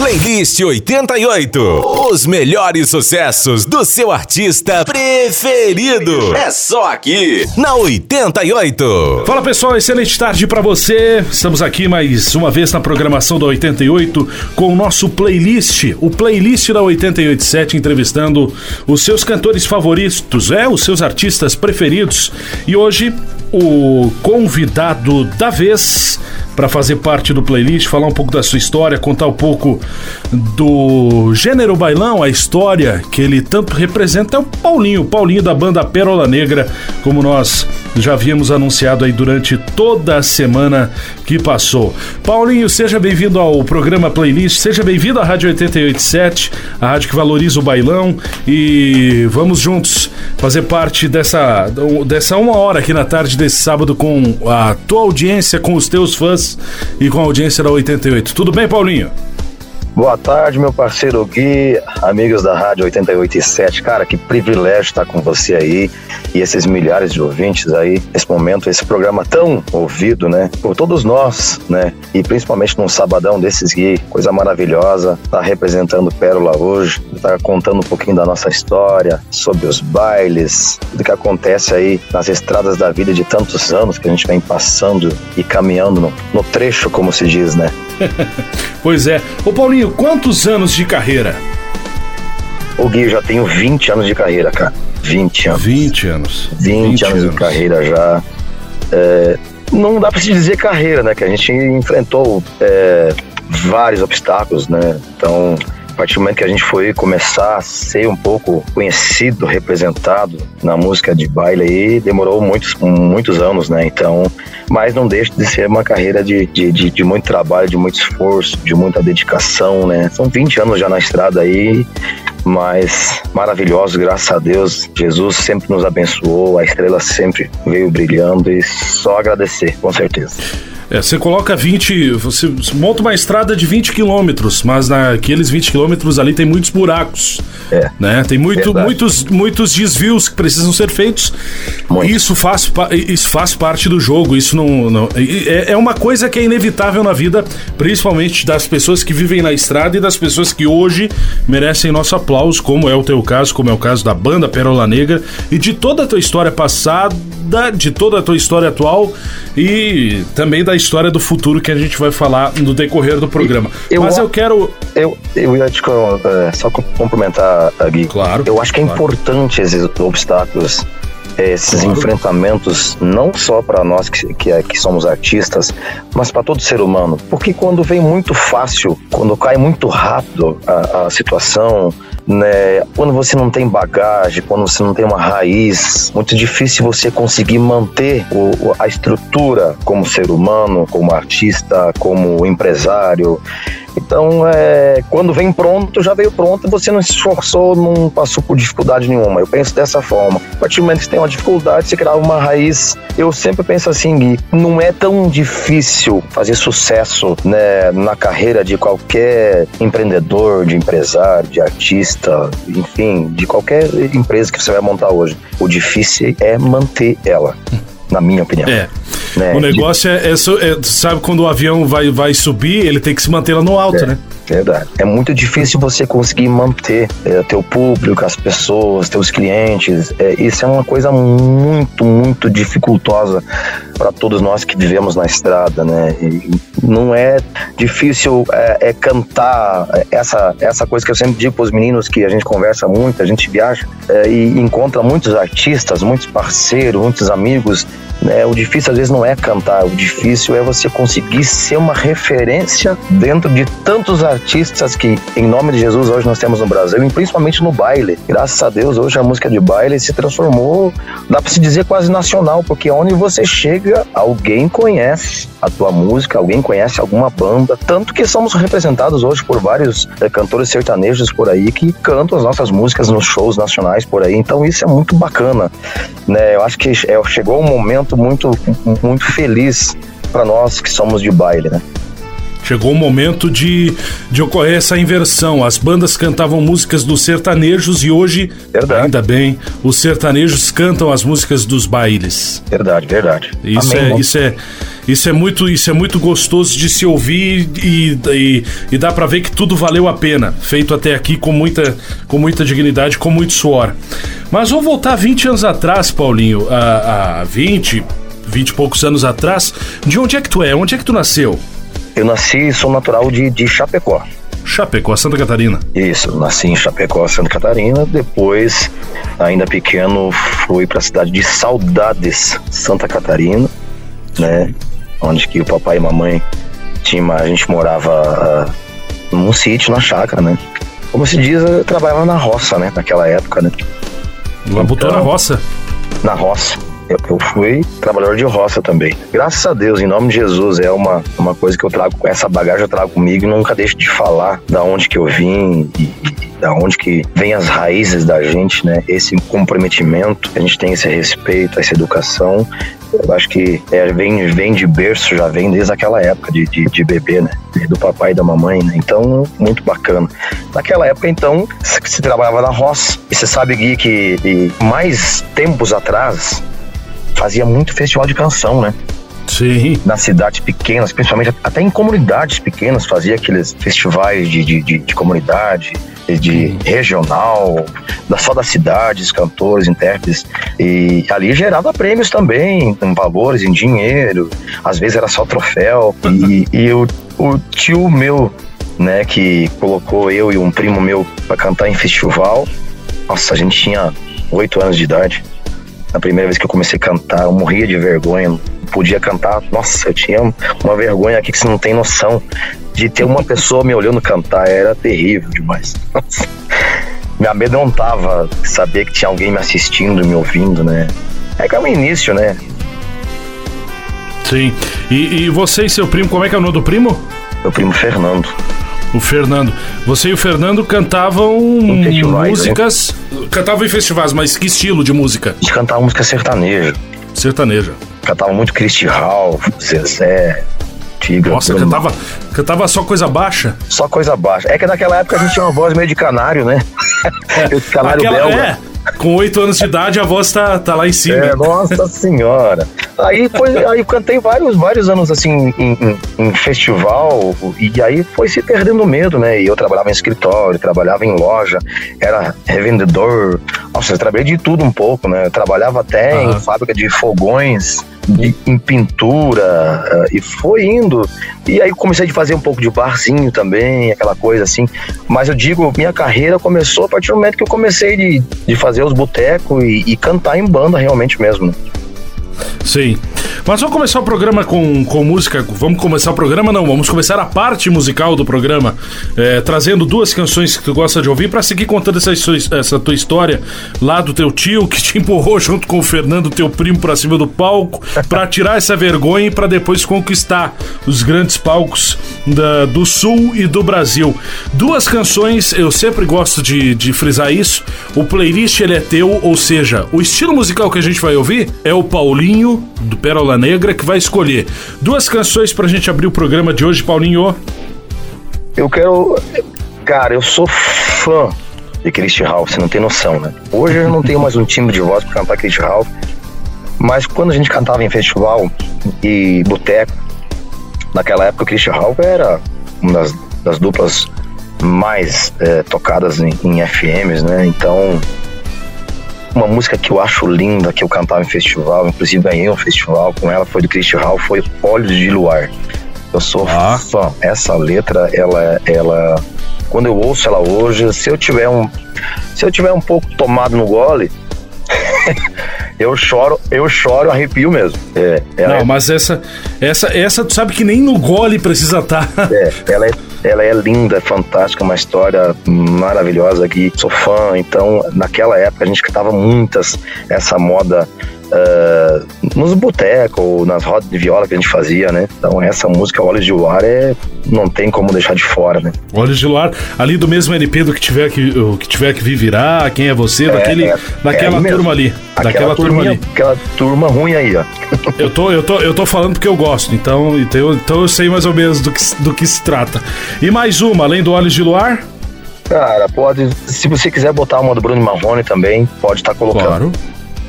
Playlist 88. Os melhores sucessos do seu artista preferido. É só aqui, na 88. Fala pessoal, excelente tarde para você. Estamos aqui mais uma vez na programação da 88 com o nosso playlist, o playlist da 887, entrevistando os seus cantores favoritos, é, os seus artistas preferidos. E hoje, o convidado da vez para fazer parte do playlist, falar um pouco da sua história, contar um pouco do gênero bailão, a história que ele tanto representa. É o Paulinho, Paulinho da banda Pérola Negra, como nós já havíamos anunciado aí durante toda a semana que passou. Paulinho, seja bem-vindo ao programa Playlist, seja bem-vindo à Rádio 887, a rádio que valoriza o bailão e vamos juntos fazer parte dessa, dessa uma hora aqui na tarde desse sábado com a tua audiência, com os teus fãs e com a audiência da 88. Tudo bem, Paulinho? Boa tarde, meu parceiro Gui, amigos da Rádio 887. Cara, que privilégio estar com você aí e esses milhares de ouvintes aí, nesse momento, esse programa tão ouvido, né, por todos nós, né, e principalmente num sabadão desses Gui, coisa maravilhosa, tá representando Pérola hoje, tá contando um pouquinho da nossa história, sobre os bailes, tudo que acontece aí nas estradas da vida de tantos anos que a gente vem passando e caminhando no, no trecho, como se diz, né. pois é. Ô Paulinho, quantos anos de carreira? Ô Gui, eu já tenho 20 anos de carreira, cara. 20 anos. 20 anos. 20, 20 anos, anos, de carreira já. É, não dá para se dizer carreira, né? Que a gente enfrentou é, vários obstáculos, né? Então, partir do momento que a gente foi começar a ser um pouco conhecido, representado na música de baile aí, demorou muitos, muitos anos, né? Então, mas não deixa de ser uma carreira de, de, de, de muito trabalho, de muito esforço, de muita dedicação, né? São 20 anos já na estrada aí, mas maravilhosos, graças a Deus. Jesus sempre nos abençoou, a estrela sempre veio brilhando e só agradecer, com certeza. É, você coloca 20, você monta uma estrada de 20 quilômetros, mas naqueles 20 quilômetros ali tem muitos buracos. É. Né? Tem muito, muitos, muitos desvios que precisam ser feitos. Muito. Isso faz, isso faz parte do jogo. Isso não, não é, é uma coisa que é inevitável na vida, principalmente das pessoas que vivem na estrada e das pessoas que hoje merecem nosso aplauso, como é o teu caso, como é o caso da banda Pérola Negra e de toda a tua história passada, de toda a tua história atual e também da história do futuro que a gente vai falar no decorrer do programa. Eu, Mas eu quero. Eu, eu ia te é, só complementar, Gui. Claro. Eu acho que é claro. importante esses obstáculos esses claro. enfrentamentos não só para nós que, que, é, que, somos artistas, mas para todo ser humano. Porque quando vem muito fácil, quando cai muito rápido a, a situação, né? Quando você não tem bagagem, quando você não tem uma raiz, muito difícil você conseguir manter o, a estrutura como ser humano, como artista, como empresário. Então, é, quando vem pronto, já veio pronto, você não se esforçou, não passou por dificuldade nenhuma. Eu penso dessa forma. A partir do momento que você tem uma dificuldade, você criar uma raiz. Eu sempre penso assim, Gui, não é tão difícil fazer sucesso né, na carreira de qualquer empreendedor, de empresário, de artista, enfim, de qualquer empresa que você vai montar hoje. O difícil é manter ela na minha opinião. É. Né? O negócio é, é, é, Sabe quando o avião vai, vai subir, ele tem que se manter lá no alto, é. né? Verdade. É muito difícil você conseguir manter é, teu público, as pessoas, teus clientes. É, isso é uma coisa muito, muito dificultosa para todos nós que vivemos na estrada, né? E não é difícil é, é, cantar essa, essa coisa que eu sempre digo para os meninos que a gente conversa muito, a gente viaja é, e encontra muitos artistas, muitos parceiros, muitos amigos né? O difícil às vezes não é cantar, o difícil é você conseguir ser uma referência dentro de tantos artistas que, em nome de Jesus, hoje nós temos no Brasil, e principalmente no baile. Graças a Deus, hoje a música de baile se transformou, dá para se dizer quase nacional, porque onde você chega, alguém conhece a tua música, alguém conhece alguma banda. Tanto que somos representados hoje por vários é, cantores sertanejos por aí que cantam as nossas músicas nos shows nacionais por aí. Então isso é muito bacana. Né? Eu acho que é, chegou um momento muito, muito feliz para nós que somos de baile, né? Chegou o momento de, de ocorrer essa inversão. As bandas cantavam músicas dos sertanejos e hoje, verdade. ainda bem, os sertanejos cantam as músicas dos bailes. Verdade, verdade. Isso Amém, é, isso é isso é muito, isso é muito gostoso de se ouvir e, e, e dá para ver que tudo valeu a pena, feito até aqui com muita, com muita dignidade, com muito suor. Mas vou voltar 20 anos atrás, Paulinho, a, a 20, 20 e poucos anos atrás. De onde é que tu é? Onde é que tu nasceu? Eu nasci e sou natural de, de Chapecó. Chapecó, Santa Catarina. Isso, nasci em Chapecó, Santa Catarina. Depois, ainda pequeno, fui para a cidade de Saudades, Santa Catarina, né? Onde que o papai e mamãe tinha, a gente morava uh, num sítio, na chácara, né? Como se diz, eu trabalhava na roça, né? Naquela época, né? Labutou então, na roça? Na roça. Eu, fui trabalhador de roça também. Graças a Deus, em nome de Jesus, é uma, uma coisa que eu trago, essa bagagem eu trago comigo e nunca deixo de falar da onde que eu vim e, e da onde que vem as raízes da gente, né? Esse comprometimento, a gente tem esse respeito, essa educação. Eu acho que é, vem, vem de berço, já vem desde aquela época de, de, de bebê, né? Do papai e da mamãe, né? Então, muito bacana. Naquela época, então, se trabalhava na roça. E você sabe, Gui, que mais tempos atrás, fazia muito festival de canção, né? Sim. Nas cidades pequenas, principalmente até em comunidades pequenas, fazia aqueles festivais de, de, de, de comunidade, de regional, da, só das cidades, cantores, intérpretes. E ali gerava prêmios também, em valores, em dinheiro. Às vezes era só troféu. E, e o, o tio meu, né, que colocou eu e um primo meu para cantar em festival. Nossa, a gente tinha oito anos de idade. Na primeira vez que eu comecei a cantar, eu morria de vergonha, não podia cantar. Nossa, eu tinha uma vergonha aqui que você não tem noção de ter uma pessoa me olhando cantar. Era terrível demais. Nossa. Me amedrontava saber que tinha alguém me assistindo, me ouvindo, né? É que é o início, né? Sim. E, e você e seu primo, como é que é o nome do primo? Meu primo Fernando. O Fernando. Você e o Fernando cantavam músicas. Né? Cantavam em festivais, mas que estilo de música? A gente cantava música sertaneja. Sertaneja. Cantava muito Christy Ralph, Zezé, Tigra. Nossa, cantava, cantava só coisa baixa? Só coisa baixa. É que naquela época a gente tinha uma voz meio de canário, né? É, canário Aquela, belga. É. Com oito anos de idade, a voz tá, tá lá em cima. É, nossa senhora. Aí foi, aí eu cantei vários, vários anos assim em, em, em, festival, e aí foi se perdendo medo, né? E eu trabalhava em escritório, trabalhava em loja, era revendedor. Nossa, eu trabalhei de tudo um pouco, né? Eu trabalhava até em fábrica de fogões de, em pintura, uh, e foi indo. E aí comecei a fazer um pouco de barzinho também, aquela coisa assim. Mas eu digo, minha carreira começou a partir do momento que eu comecei de, de fazer os botecos e, e cantar em banda realmente mesmo. Né? Sim. Mas vamos começar o programa com, com música. Vamos começar o programa, não. Vamos começar a parte musical do programa, é, trazendo duas canções que tu gosta de ouvir para seguir contando essa, essa tua história lá do teu tio que te empurrou junto com o Fernando, teu primo, para cima do palco, para tirar essa vergonha e para depois conquistar os grandes palcos da, do Sul e do Brasil. Duas canções, eu sempre gosto de, de frisar isso. O playlist ele é teu, ou seja, o estilo musical que a gente vai ouvir é o Paulinho do Pérola Negra que vai escolher duas canções pra gente abrir o programa de hoje, Paulinho. Eu quero. Cara, eu sou fã de Christian Ralph, você não tem noção, né? Hoje eu não tenho mais um time de voz pra cantar Christian Ralph, mas quando a gente cantava em festival e boteco, naquela época o Christian Ralph era uma das, das duplas mais é, tocadas em, em FMs, né? Então uma música que eu acho linda, que eu cantava em festival, inclusive ganhei um festival com ela, foi do Christian Hall, foi Olhos de Luar. Eu sou ah. fã. Essa letra, ela, ela, quando eu ouço ela hoje, se eu tiver um, se eu tiver um pouco tomado no gole, eu choro, eu choro, arrepio mesmo. É, Não, é... mas essa, essa, essa, tu sabe que nem no gole precisa estar. Tá. é, ela é ela é linda, é fantástica, uma história maravilhosa aqui. Sou fã, então naquela época a gente cantava muitas essa moda uh, nos botecos, nas rodas de viola que a gente fazia, né? Então essa música Olhos de Luar é não tem como deixar de fora, né? Olhos de Luar, ali do mesmo LP do que tiver que, o que tiver que vir virar, quem é você, é, daquele, é, daquela é turma ali. Aquela daquela turma ali. Aquela turma ruim aí, ó. eu, tô, eu, tô, eu tô falando porque eu gosto, então, então, então eu sei mais ou menos do que, do que se trata. E mais uma, além do Olhos de Luar? Cara, pode. Se você quiser botar uma do Bruno Marrone também, pode estar tá colocando. Claro.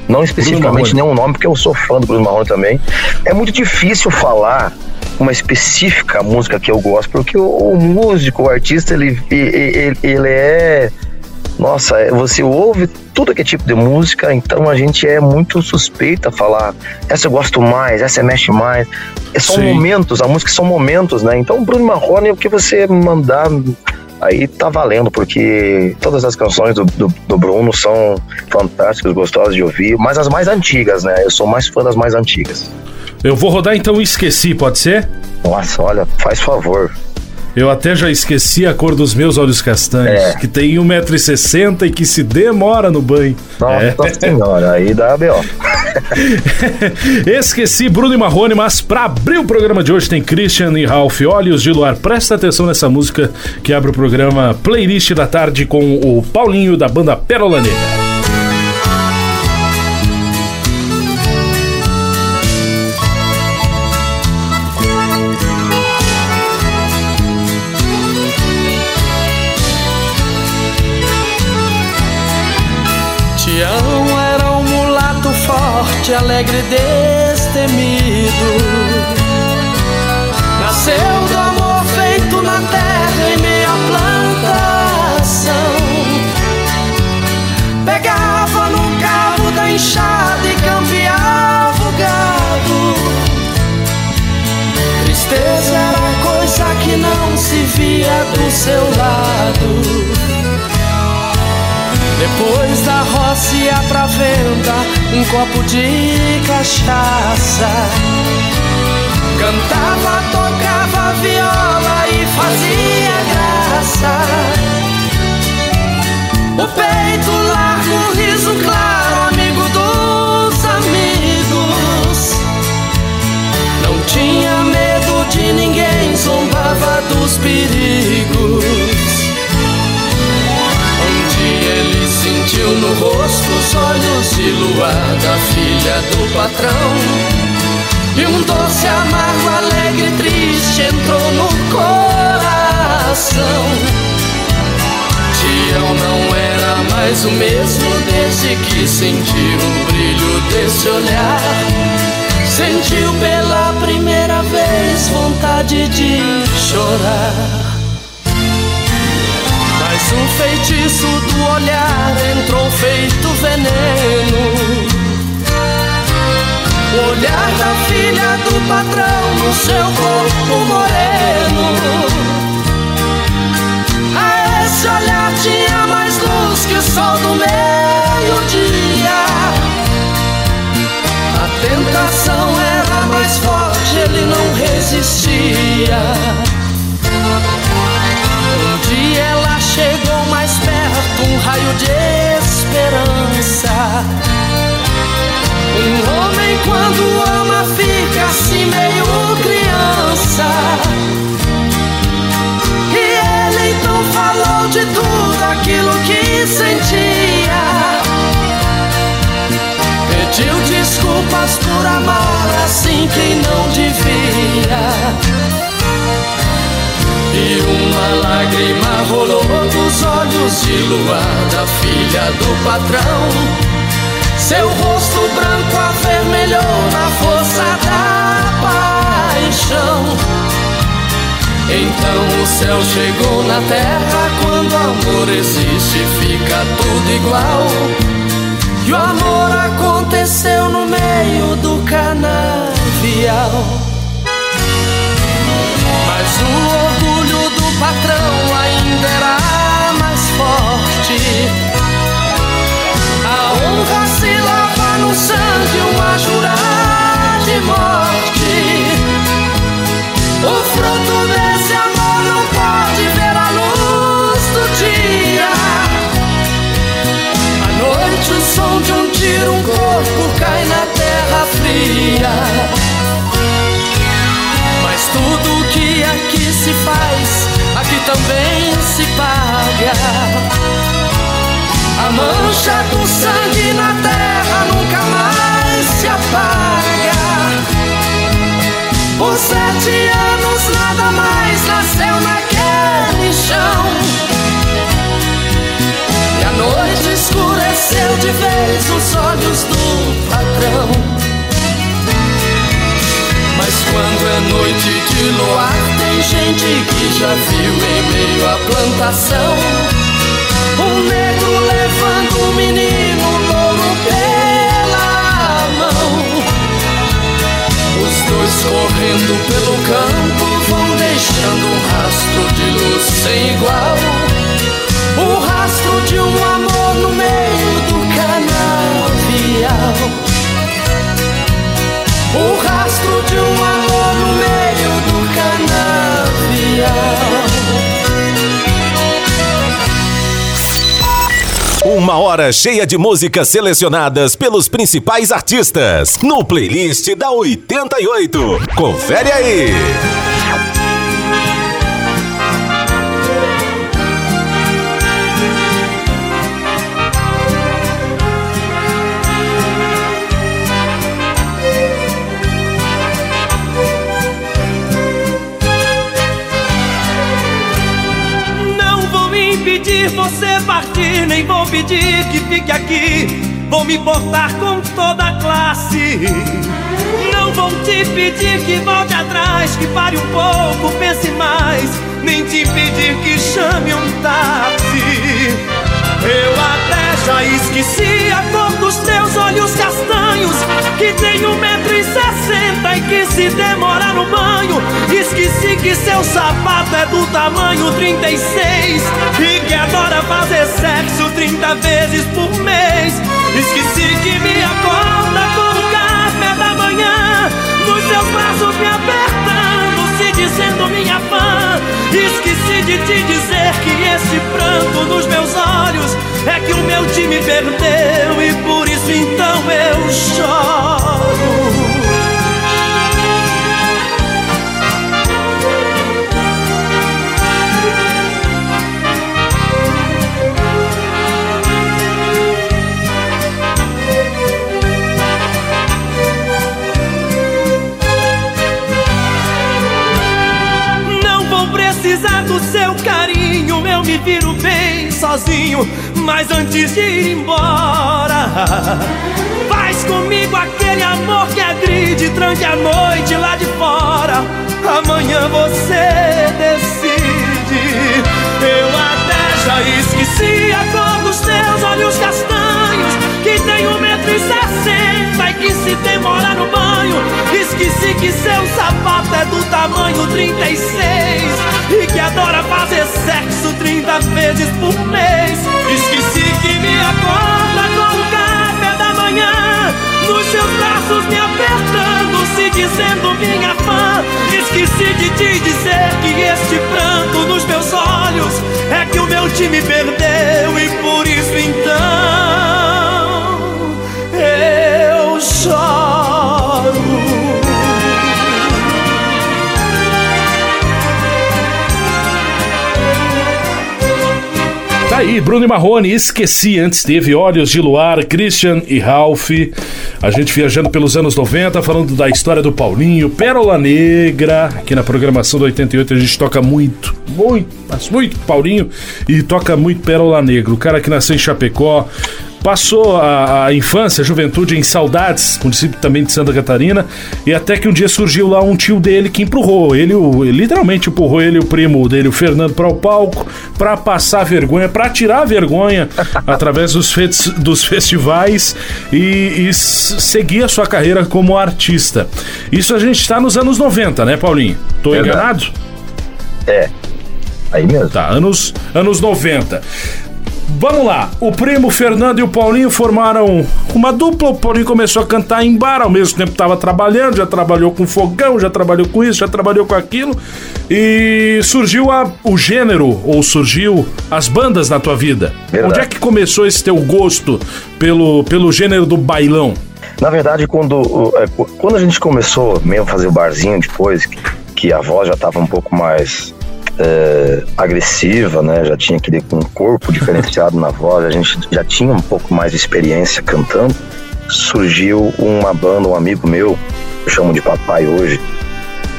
Não especificamente nenhum nome, porque eu sou fã do Bruno Marrone também. É muito difícil falar uma específica música que eu gosto, porque o, o músico, o artista, ele, ele, ele é. Nossa, é, você ouve tudo que é tipo de música, então a gente é muito suspeita a falar. Essa eu gosto mais, essa mexe mais. É, são Sim. momentos, a música são momentos, né? Então, Bruno Marrone, o que você mandar aí tá valendo, porque todas as canções do, do, do, Bruno são fantásticas, gostosas de ouvir, mas as mais antigas, né? Eu sou mais fã das mais antigas. Eu vou rodar então Esqueci, pode ser? Nossa, olha, faz favor. Eu até já esqueci a cor dos meus olhos castanhos, é. que tem 1,60m e que se demora no banho. Nossa é. senhora, aí dá B.O. esqueci Bruno e Marrone, mas para abrir o programa de hoje tem Christian e Ralph Olhos de Luar. Presta atenção nessa música que abre o programa Playlist da Tarde com o Paulinho da banda Pérola Negra. Forte, alegre e destemido. Nasceu do amor feito na terra em meia plantação. Pegava no cabo da enxada e cambiava o gado. Tristeza era coisa que não se via do seu lado. Depois da roça pra venda um copo de cachaça. Cantava, tocava viola e fazia graça. O peito largo, o riso claro, amigo dos amigos. Não tinha medo de ninguém, zombava dos perigos. Da filha do patrão. E um doce amargo, alegre triste entrou no coração. Tião não era mais o mesmo desde que sentiu o brilho desse olhar. Sentiu pela primeira vez vontade de chorar. Um feitiço do olhar entrou feito veneno. O olhar da filha do patrão no seu corpo moreno. A esse olhar tinha mais luz que o sol do meio-dia. A tentação era mais forte, ele não resistia. Um dia ela raio de esperança. Um homem quando ama fica assim meio criança. E ele então falou de tudo aquilo que sentia. Pediu desculpas por amar assim quem não devia. E uma lágrima rolou dos olhos de luar da filha do patrão. Seu rosto branco avermelhou na força da paixão. Então o céu chegou na terra. Quando amor existe, fica tudo igual. E o amor aconteceu no meio do canavial. Mas o A honra se lava no sangue, uma jura de morte. O fruto desse amor não pode ver a luz do dia. À noite, o som de um tiro, um corpo cai na terra fria. Mas tudo que aqui se faz, aqui também se paga. Mancha do sangue na terra nunca mais se apaga. Por sete anos nada mais nasceu naquele chão. E a noite escureceu de vez os olhos do patrão. Mas quando é noite de luar, tem gente que já viu em meio à plantação um negro dois correndo pelo campo vão deixando um rastro de luz sem igual. O rastro de um amor no meio do canavial. O rastro de um amor no meio do canavial. Uma hora cheia de músicas selecionadas pelos principais artistas no playlist da 88. Confere aí. Você partir, nem vou pedir que fique aqui. Vou me portar com toda a classe. Não vou te pedir que volte atrás, que pare um pouco, pense mais. Nem te pedir que chame um táxi. Eu até já esqueci a cor olhos castanhos Que tem um metro e sessenta e que se demorar no banho. Esqueci que seu sapato é do tamanho 36 E que adora fazer sexo 30 vezes por mês. Esqueci que me acorda com o café da manhã Nos seus braços me apertando Se dizendo minha fã. Esqueci de te dizer que esse pranto nos meus olhos É que o meu time perdeu antes de ir embora, faz comigo aquele amor que agride, tranque a noite que seu sapato é do tamanho 36 e que adora fazer sexo 30 vezes por mês. Esqueci que me acorda com o café da manhã, nos seus braços me apertando, se dizendo minha fã. Esqueci de te dizer que este pranto nos meus olhos é que o meu time perdeu e por isso então aí, Bruno e Marrone, esqueci antes, teve Olhos de Luar, Christian e Ralph. A gente viajando pelos anos 90, falando da história do Paulinho, Pérola Negra. Aqui na programação do 88 a gente toca muito, muito, mas muito Paulinho e toca muito Pérola Negra. O cara que nasceu em Chapecó, Passou a, a infância, a juventude em saudades, município também de Santa Catarina, e até que um dia surgiu lá um tio dele que empurrou ele, o, literalmente empurrou ele, o primo dele, o Fernando, para o palco, para passar vergonha, para tirar vergonha através dos, fes- dos festivais e, e seguir a sua carreira como artista. Isso a gente está nos anos 90, né, Paulinho? Tô Verdade. enganado? É. Aí mesmo. Tá, anos, anos 90. Vamos lá, o primo Fernando e o Paulinho formaram uma dupla. O Paulinho começou a cantar em bar, ao mesmo tempo estava trabalhando, já trabalhou com fogão, já trabalhou com isso, já trabalhou com aquilo. E surgiu a- o gênero, ou surgiu as bandas na tua vida. Verdade. Onde é que começou esse teu gosto pelo, pelo gênero do bailão? Na verdade, quando, é, qu- quando a gente começou mesmo a fazer o barzinho depois, que a voz já estava um pouco mais é, agressiva, né? Já tinha aquele um corpo diferenciado na voz, a gente já tinha um pouco mais de experiência cantando. Surgiu uma banda, um amigo meu, eu chamo de papai hoje,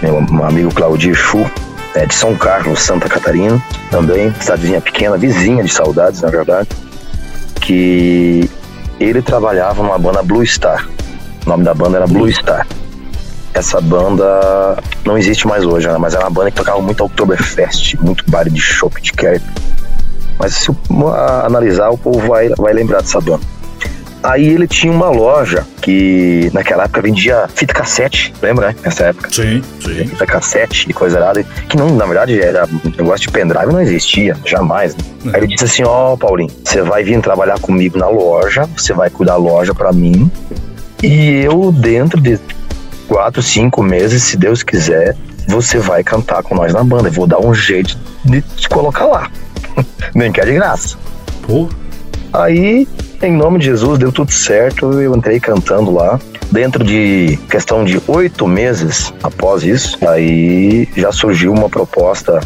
meu amigo Claudio Chu, é, de São Carlos, Santa Catarina, também, cidadezinha pequena, vizinha de saudades, na verdade, que ele trabalhava numa banda Blue Star. O nome da banda era Blue Star. Essa banda não existe mais hoje, né? mas era uma banda que tocava muito Oktoberfest, muito bar de chopp de Kerp. Mas se analisar, o povo vai, vai lembrar dessa banda. Aí ele tinha uma loja que naquela época vendia fita cassete, lembra, né? Nessa época. Sim, sim. Fita cassete e coisa errada. Que não, na verdade, era um negócio de pendrive, não existia, jamais. Né? Aí ele disse assim: Ó, oh, Paulinho, você vai vir trabalhar comigo na loja, você vai cuidar da loja para mim. E eu, dentro de quatro, cinco meses, se Deus quiser, você vai cantar com nós na banda. Eu vou dar um jeito de te colocar lá. Nem que é de graça. Pô. Aí em nome de Jesus, deu tudo certo. Eu entrei cantando lá. Dentro de questão de oito meses após isso, aí já surgiu uma proposta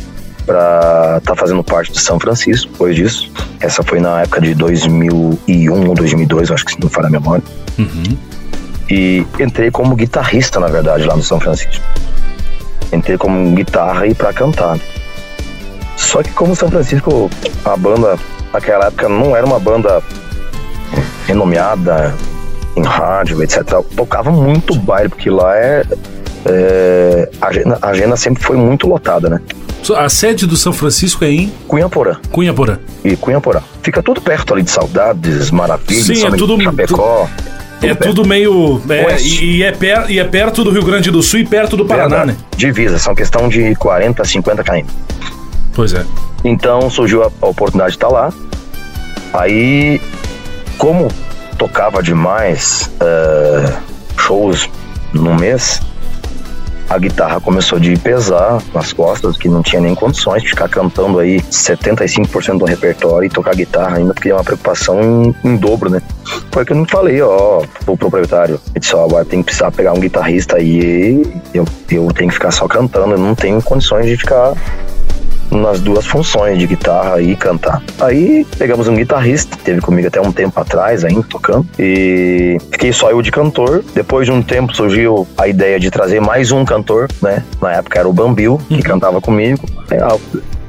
para estar tá fazendo parte de São Francisco depois disso. Essa foi na época de 2001 ou 2002, acho que se não for a memória. Uhum. E entrei como guitarrista, na verdade, lá no São Francisco. Entrei como guitarra e para cantar. Só que como São Francisco, a banda naquela época não era uma banda renomeada em rádio, etc. Tocava muito baile, porque lá é. é a, agenda, a agenda sempre foi muito lotada, né? A sede do São Francisco é em Cunhaporã. Cunhaporã. E Cunhaporã. Fica tudo perto ali de Saudades, Maravilha, Sim, São é tudo, Chapecó. Tu, é tudo meio. É, e, é per, e é perto do Rio Grande do Sul e perto do Paraná, né? Divisa, são questão de 40, 50 km. Pois é. Então surgiu a, a oportunidade de estar lá. Aí como tocava demais uh, shows no mês, a guitarra começou de pesar nas costas, que não tinha nem condições de ficar cantando aí 75% do repertório e tocar guitarra ainda, porque é uma preocupação em, em dobro, né? Foi que eu não falei, ó, pro proprietário. Ele disse, ó, agora tem que precisar pegar um guitarrista aí e eu, eu tenho que ficar só cantando, eu não tenho condições de ficar nas duas funções de guitarra e cantar. Aí pegamos um guitarrista, teve comigo até um tempo atrás ainda tocando e fiquei só eu de cantor. Depois de um tempo surgiu a ideia de trazer mais um cantor, né? Na época era o Bambil que uhum. cantava comigo.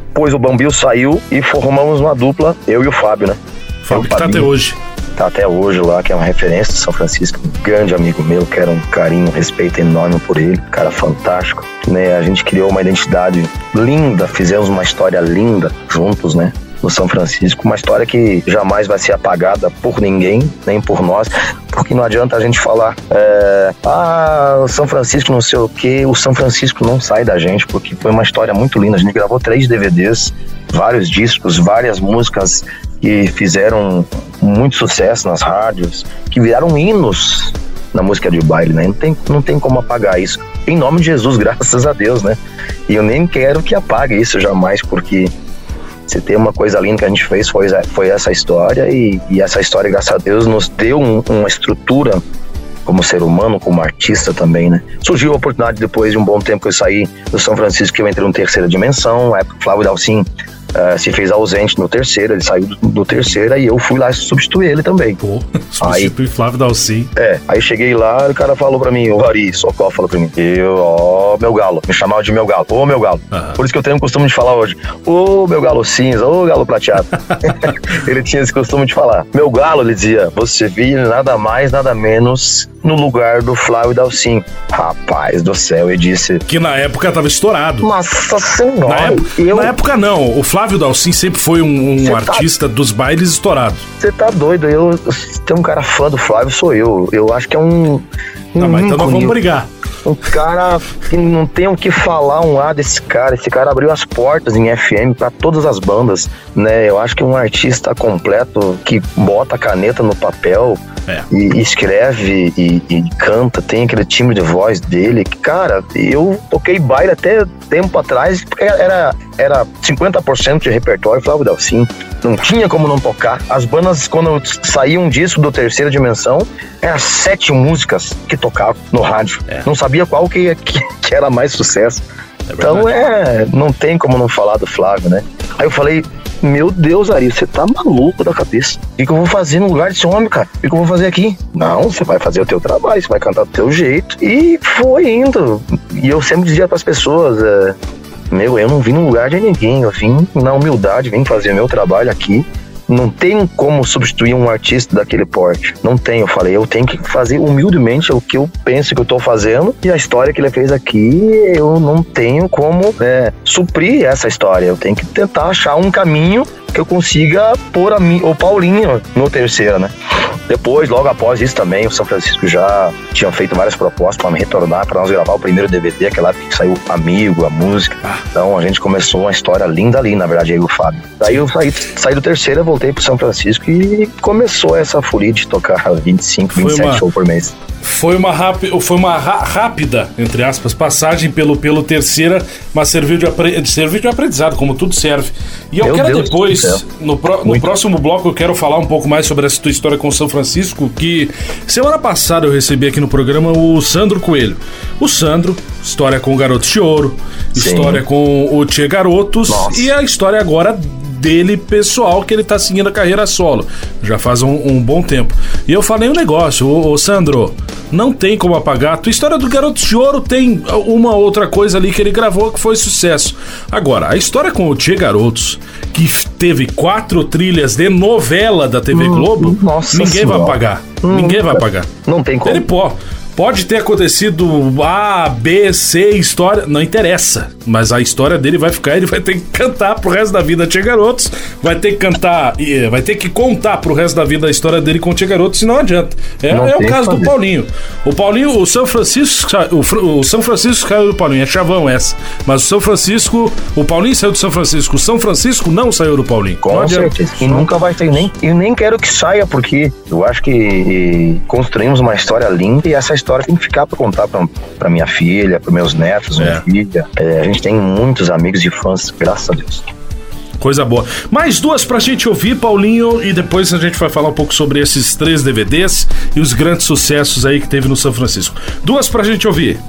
Depois o Bambil saiu e formamos uma dupla, eu e o Fábio, né? Fábio que tá até hoje tá até hoje lá, que é uma referência de São Francisco, um grande amigo meu, que era um carinho, um respeito enorme por ele, cara fantástico. Né? A gente criou uma identidade linda, fizemos uma história linda juntos, né? no São Francisco, uma história que jamais vai ser apagada por ninguém, nem por nós, porque não adianta a gente falar, é, ah, o São Francisco não sei o que, o São Francisco não sai da gente, porque foi uma história muito linda. A gente gravou três DVDs, vários discos, várias músicas que fizeram muito sucesso nas rádios, que viraram hinos na música de baile, né? Não tem, não tem como apagar isso. Em nome de Jesus, graças a Deus, né? E eu nem quero que apague isso jamais, porque se tem uma coisa linda que a gente fez foi, foi essa história e, e essa história, graças a Deus, nos deu um, uma estrutura como ser humano, como artista também, né? Surgiu a oportunidade depois de um bom tempo que eu saí do São Francisco, que eu entrei no Terceira Dimensão, a época Flávio Dalcin uh, se fez ausente no terceiro, ele saiu do, do terceira e eu fui lá substituir ele também. Pô, substituir Flávio Dalci. É, aí cheguei lá, o cara falou pra mim, o Ari Socó falou pra mim, eu, ó, meu galo, me chamava de meu galo, ô meu galo. Uhum. Por isso que eu tenho o costume de falar hoje, ô meu galo cinza, ô galo prateado. ele tinha esse costume de falar. Meu galo, ele dizia, você vive nada mais, nada menos no lugar do Flávio Dalcin. Rapaz do céu, ele disse. Que na época tava estourado. Nossa senhora. Na, época, eu... na época não. O Flávio Dalcin sempre foi um, um tá artista tá... dos bailes estourados. Você tá doido? Eu tem um cara fã do Flávio, sou eu. Eu acho que é um. um não, mas então nós vamos brigar. Um cara que não tem o que falar um lado desse cara. Esse cara abriu as portas em FM para todas as bandas, né? Eu acho que um artista completo que bota a caneta no papel, é. E escreve e, e, canta, tem aquele timbre de voz dele. Cara, eu toquei baile até tempo atrás, porque era, era 50% de repertório, Flávio Dalcin. Não tinha como não tocar. As bandas, quando saíam disso do Terceira Dimensão, eram sete músicas que tocavam no rádio. É. Não sabia qual que, que, que era mais sucesso. então é, não tem como não falar do Flávio, né? Aí eu falei, meu Deus, Ari, você tá maluco da cabeça. O que, que eu vou fazer no lugar desse homem, cara? O que, que eu vou fazer aqui? Não, você vai fazer o teu trabalho, você vai cantar do teu jeito. E foi indo. E eu sempre dizia para as pessoas, é, meu, eu não vim no lugar de ninguém, eu vim na humildade, vim fazer meu trabalho aqui não tem como substituir um artista daquele porte. Não tem, eu falei, eu tenho que fazer humildemente o que eu penso que eu tô fazendo e a história que ele fez aqui, eu não tenho como é, suprir essa história. Eu tenho que tentar achar um caminho que eu consiga pôr a mim, o Paulinho no terceiro, né? Depois, logo após isso também, o São Francisco já tinha feito várias propostas para me retornar, para nós gravar o primeiro DVD, aquela que saiu Amigo, a música. Então a gente começou uma história linda ali, na verdade, aí o Fábio. Daí eu saí, saí do terceiro, voltei pro São Francisco e começou essa folia de tocar 25, 27 uma... shows por mês foi uma, rápida, foi uma rápida, entre aspas, passagem pelo, pelo terceira, mas serviu de, apre, serviu de aprendizado, como tudo serve. E eu Meu quero Deus depois, no, pro, no próximo bloco, eu quero falar um pouco mais sobre essa tua história com São Francisco, que semana passada eu recebi aqui no programa o Sandro Coelho. O Sandro, história com o Garoto de Ouro, Sim. história com o Tia Garotos, Nossa. e a história agora dele pessoal que ele tá seguindo a carreira solo. Já faz um, um bom tempo. E eu falei um negócio, ô, ô, Sandro, não tem como apagar. A tua história do Garoto de Ouro tem uma outra coisa ali que ele gravou que foi sucesso. Agora, a história com o Tchê Garotos, que teve quatro trilhas de novela da TV hum, Globo, Nossa ninguém senhora. vai apagar. Hum, ninguém vai apagar. Não tem como. Ele pode. Pode ter acontecido A, B, C, história, não interessa. Mas a história dele vai ficar, ele vai ter que cantar pro resto da vida Tia Garotos, vai ter que cantar, vai ter que contar pro resto da vida a história dele com Tia Garotos, e não adianta. É, não é o caso do Paulinho. O Paulinho, o São Francisco, o, o São Francisco caiu do Paulinho, é chavão essa. Mas o São Francisco, o Paulinho saiu do São Francisco, o São Francisco não saiu do Paulinho. Com certeza. E nunca vai ter nem, eu nem quero que saia, porque eu acho que construímos uma história linda e essa história história tem que ficar para contar para minha filha, para meus netos, minha é. filha. É, a gente tem muitos amigos e fãs, graças a Deus. Coisa boa. Mais duas pra gente ouvir, Paulinho, e depois a gente vai falar um pouco sobre esses três DVDs e os grandes sucessos aí que teve no São Francisco. Duas pra gente ouvir.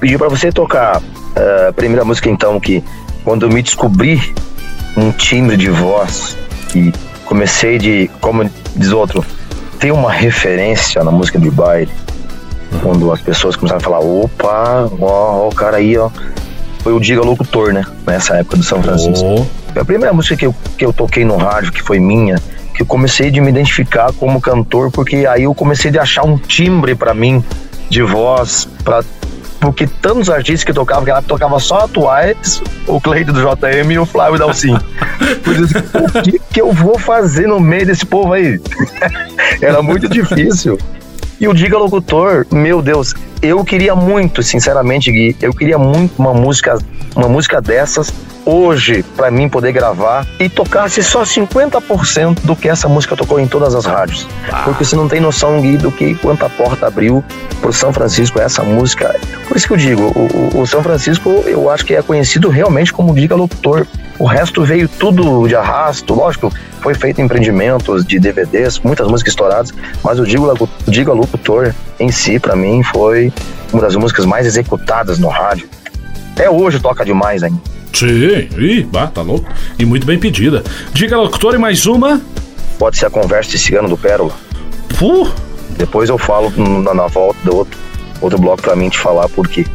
Pedi pra você tocar uh, a primeira música, então, que quando eu me descobri um timbre de voz e comecei de, como diz outro, ter uma referência na música de baile quando as pessoas começaram a falar, opa, ó, ó o cara aí, ó. Foi o Diga Locutor, né? Nessa época do São Francisco. Oh. Foi a primeira música que eu, que eu toquei no rádio, que foi minha, que eu comecei de me identificar como cantor, porque aí eu comecei de achar um timbre para mim de voz, para porque tantos artistas que tocavam, que ela tocava só atuais, o Cleide do JM e o Flávio Dalcin. Por isso, o que, que eu vou fazer no meio desse povo aí? Era muito difícil. E o Diga Locutor, meu Deus, eu queria muito, sinceramente, Gui, eu queria muito uma música, uma música dessas hoje para mim poder gravar e tocasse só 50% do que essa música tocou em todas as rádios. Ah. Porque você não tem noção, Gui, do que quanta porta abriu pro São Francisco essa música. Por isso que eu digo, o, o São Francisco eu acho que é conhecido realmente como Diga Locutor. O resto veio tudo de arrasto, lógico, foi feito empreendimentos de DVDs, muitas músicas estouradas, mas o Diga, Diga Locutor em si, para mim, foi uma das músicas mais executadas no rádio. Até hoje toca demais ainda. Sim, ih, bah, tá louco. E muito bem pedida. Diga locutor e mais uma. Pode ser a conversa de cigano do Pérola. Puh. Depois eu falo na, na volta do outro, outro bloco pra mim te falar por quê.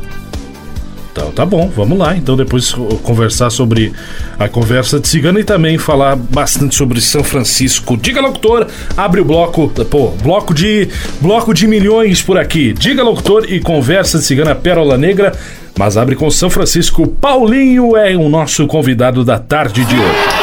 Então tá bom, vamos lá. Então depois conversar sobre a conversa de cigano e também falar bastante sobre São Francisco. Diga locutor, abre o bloco, pô, bloco de bloco de milhões por aqui. Diga locutor e conversa de cigana Pérola Negra, mas abre com São Francisco. Paulinho é o nosso convidado da tarde de hoje.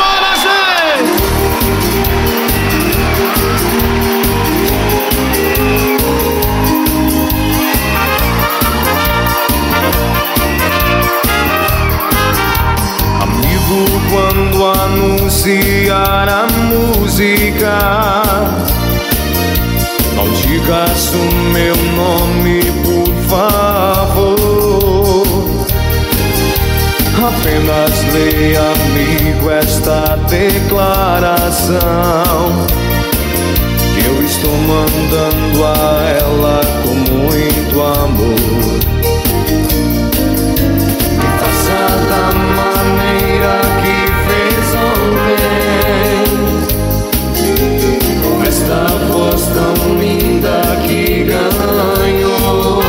que eu estou mandando a ela com muito amor. Me faça da maneira que fez ontem, com esta voz tão linda que ganhou.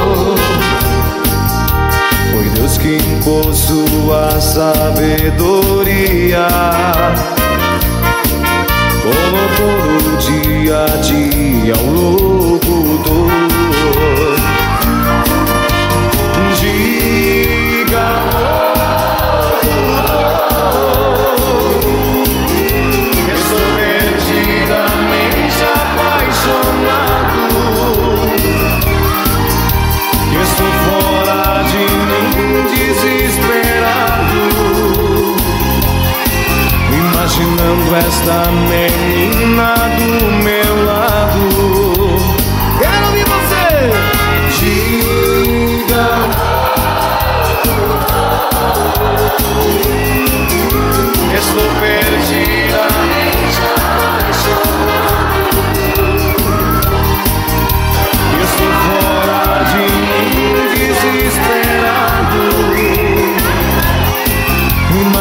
Foi Deus que impôs sua sabedoria verdade ao louco. Imaginando esta menina do meu lado.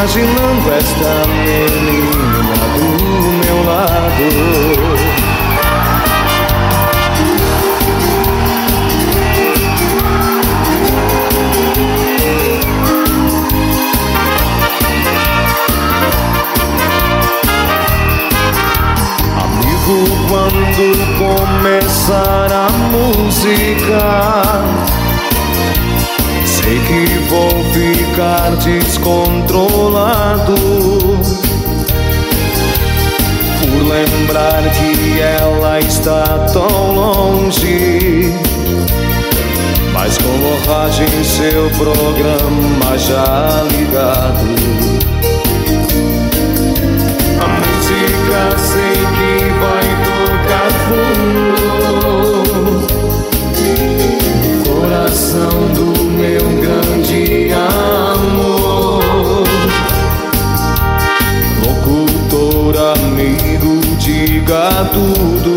Imaginando esta menina do meu lado. Amigo, quando começar a música, sei que vou ficar descontrolado. Por lembrar que ela está tão longe. Mas com honragem seu programa já ligado. A música sei que vai tocar fundo coração do meu grande amor. Tudo.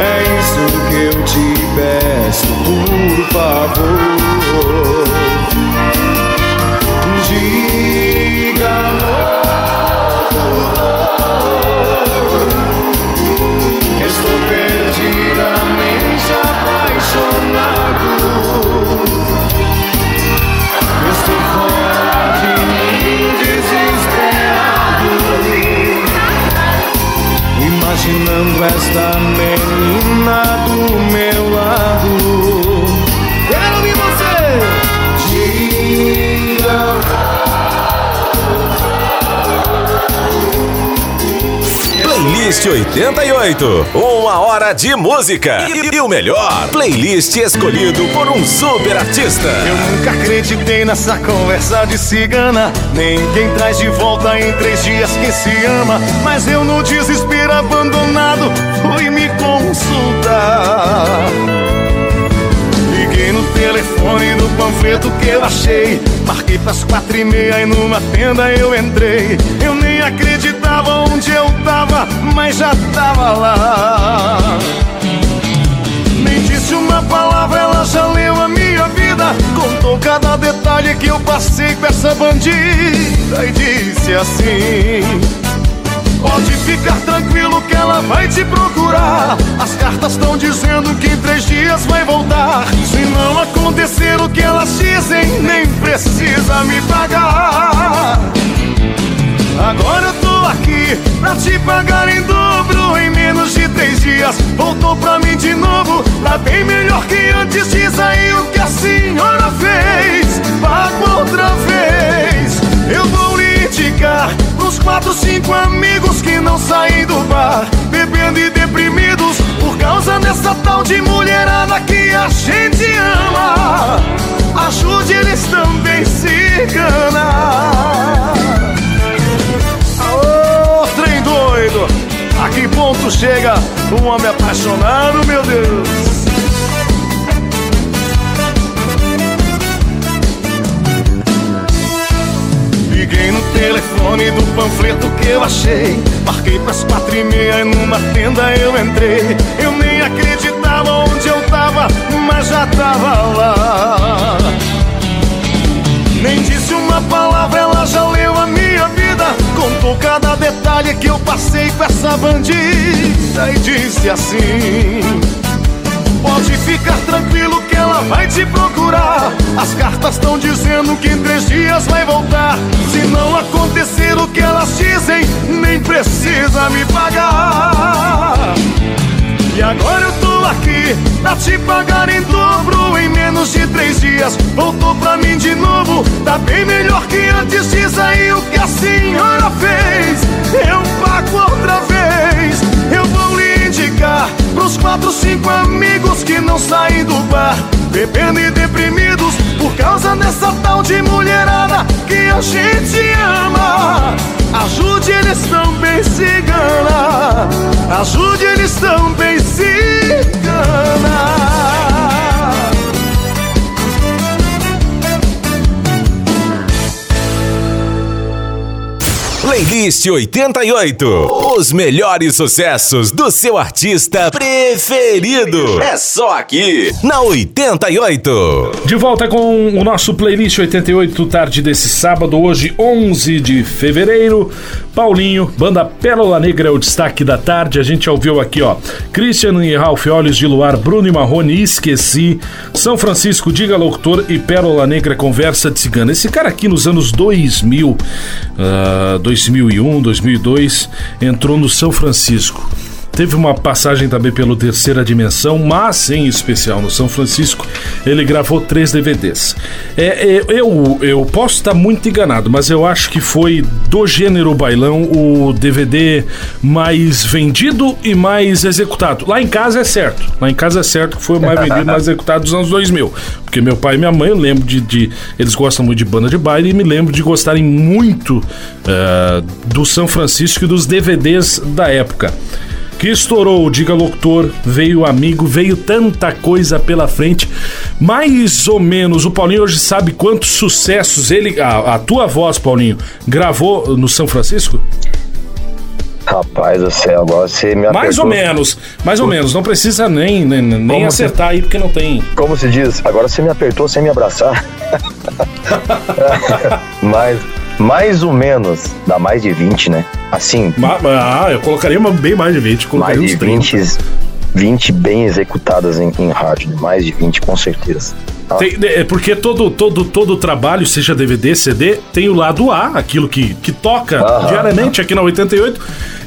É isso que eu te peço, por favor. Imaginando esta menina do meu Playlist 88. Uma hora de música. E, e o melhor, playlist escolhido por um super artista. Eu nunca acreditei nessa conversa de cigana. Ninguém traz de volta em três dias quem se ama. Mas eu, no desespero abandonado, fui me consultar. Telefone do panfleto que eu achei. Marquei pras quatro e meia e numa tenda eu entrei. Eu nem acreditava onde eu tava, mas já tava lá. Nem disse uma palavra, ela já leu a minha vida. Contou cada detalhe que eu passei com essa bandida e disse assim. Pode ficar tranquilo que ela vai te procurar. As cartas estão dizendo que em três dias vai voltar. Se não acontecer o que elas dizem, nem precisa me pagar. Agora eu tô aqui pra te pagar em dobro em menos de três dias. Voltou pra mim de novo, tá bem melhor que antes. Diz aí o que a senhora fez. Paga outra vez. Eu vou lhe indicar quatro, cinco amigos que não saem do bar, bebendo e deprimidos por causa dessa tal de mulherada que a gente ama. Ajude eles também, cigana. Ô, trem doido! A que ponto chega um homem apaixonado, meu Deus? Liguei no telefone do panfleto que eu achei. Marquei pras quatro e meia e numa tenda eu entrei. Eu nem acreditava onde eu tava, mas já tava lá. Nem disse uma palavra, ela já leu a minha vida. Contou cada detalhe que eu passei com essa bandida e disse assim. Pode ficar tranquilo que ela vai te procurar. As cartas estão dizendo que em três dias vai voltar. Se não acontecer o que elas dizem, nem precisa me pagar. E agora eu tô aqui pra te pagar em dobro em menos de três dias. Voltou pra mim de novo, tá bem melhor que antes. Diz aí o que a senhora fez. Eu pago outra vez. Eu vou lhe indicar pros quatro, cinco amigos que não saem do bar, bebendo e deprimidos por causa dessa tal de mulherada que a gente ama. Ajude eles também cigana. Ajude eles também cigana. Playlist 88. Os melhores sucessos do seu artista preferido. É só aqui, na 88. De volta com o nosso Playlist 88, tarde desse sábado, hoje 11 de fevereiro. Paulinho, banda Pérola Negra é o destaque da tarde. A gente ouviu aqui, ó. Christian e Ralph Olhos de Luar, Bruno e Marrone, Esqueci. São Francisco, Diga Locutor e Pérola Negra Conversa de Cigana. Esse cara aqui nos anos 2000, uh, 2001, 2002, entrou no São Francisco. Teve uma passagem também pelo Terceira Dimensão, mas em especial no São Francisco, ele gravou três DVDs. É, é, eu, eu posso estar muito enganado, mas eu acho que foi do gênero bailão o DVD mais vendido e mais executado. Lá em casa é certo. Lá em casa é certo que foi o mais vendido e mais executado dos anos 2000. Porque meu pai e minha mãe, eu lembro de, de Eles gostam muito de banda de baile e me lembro de gostarem muito uh, do São Francisco e dos DVDs da época que estourou, diga locutor, veio amigo, veio tanta coisa pela frente. Mais ou menos, o Paulinho hoje sabe quantos sucessos ele, a, a tua voz, Paulinho, gravou no São Francisco? Rapaz do céu, agora você me apertou. Mais ou menos, mais ou menos. Não precisa nem, nem, nem acertar se... aí, porque não tem. Como se diz, agora você me apertou sem me abraçar. Mas mais ou menos, dá mais de 20, né? Assim. Ah, eu colocaria uma, bem mais de 20. Mais de 20, 20 bem executadas em, em rádio, mais de 20 com certeza. Tem, é porque todo, todo, todo trabalho, seja DVD, CD, tem o lado A, aquilo que, que toca diariamente aqui na 88,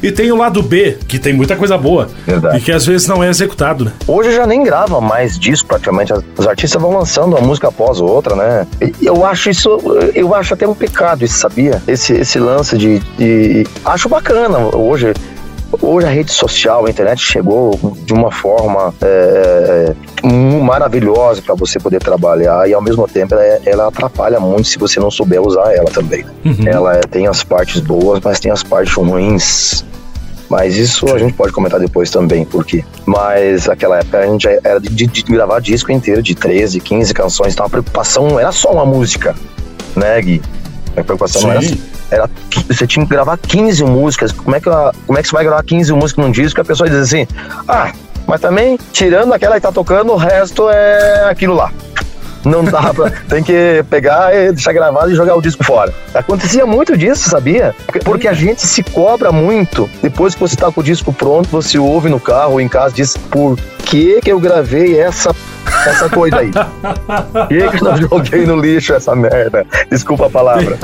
e tem o lado B, que tem muita coisa boa. Verdade. E que às vezes não é executado, né? Hoje já nem grava mais disco praticamente. Os artistas vão lançando uma música após outra, né? Eu acho isso, eu acho até um pecado isso, sabia? Esse, esse lance de, de. Acho bacana. Hoje Hoje a rede social, a internet chegou de uma forma é, é maravilhosa para você poder trabalhar e ao mesmo tempo ela, ela, atrapalha muito se você não souber usar ela também. Uhum. Ela tem as partes boas, mas tem as partes ruins. Mas isso a gente pode comentar depois também, porque. Mas aquela época a gente era de, de, de gravar disco inteiro, de 13, 15 canções, então a preocupação não era só uma música, né, Gui? A preocupação Sim. não era era, você tinha que gravar 15 músicas. Como é, que, como é que você vai gravar 15 músicas num disco? A pessoa diz assim: ah, mas também, tirando aquela que tá tocando, o resto é aquilo lá. Não dá pra. tem que pegar e deixar gravado e jogar o disco fora. Acontecia muito disso, sabia? Porque a gente se cobra muito. Depois que você tá com o disco pronto, você ouve no carro ou em casa diz: por que que eu gravei essa essa coisa aí. Que, que eu joguei no lixo essa merda? Desculpa a palavra.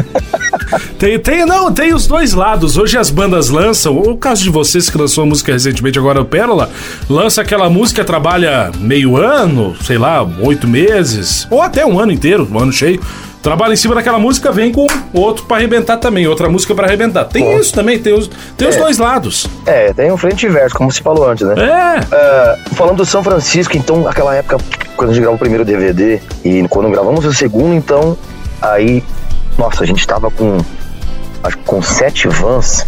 Tem, tem, não, tem os dois lados. Hoje as bandas lançam, o caso de vocês que lançou a música recentemente, agora o Pérola, lança aquela música, trabalha meio ano, sei lá, oito meses, ou até um ano inteiro, um ano cheio trabalha em cima daquela música, vem com outro para arrebentar também, outra música para arrebentar. Tem Pô. isso também, tem, os, tem é. os dois lados. É, tem um frente e verso, como se falou antes, né? É. Uh, falando do São Francisco, então, aquela época, quando a gente gravou o primeiro DVD e quando gravamos o segundo, então, aí, nossa, a gente tava com, acho que com sete vans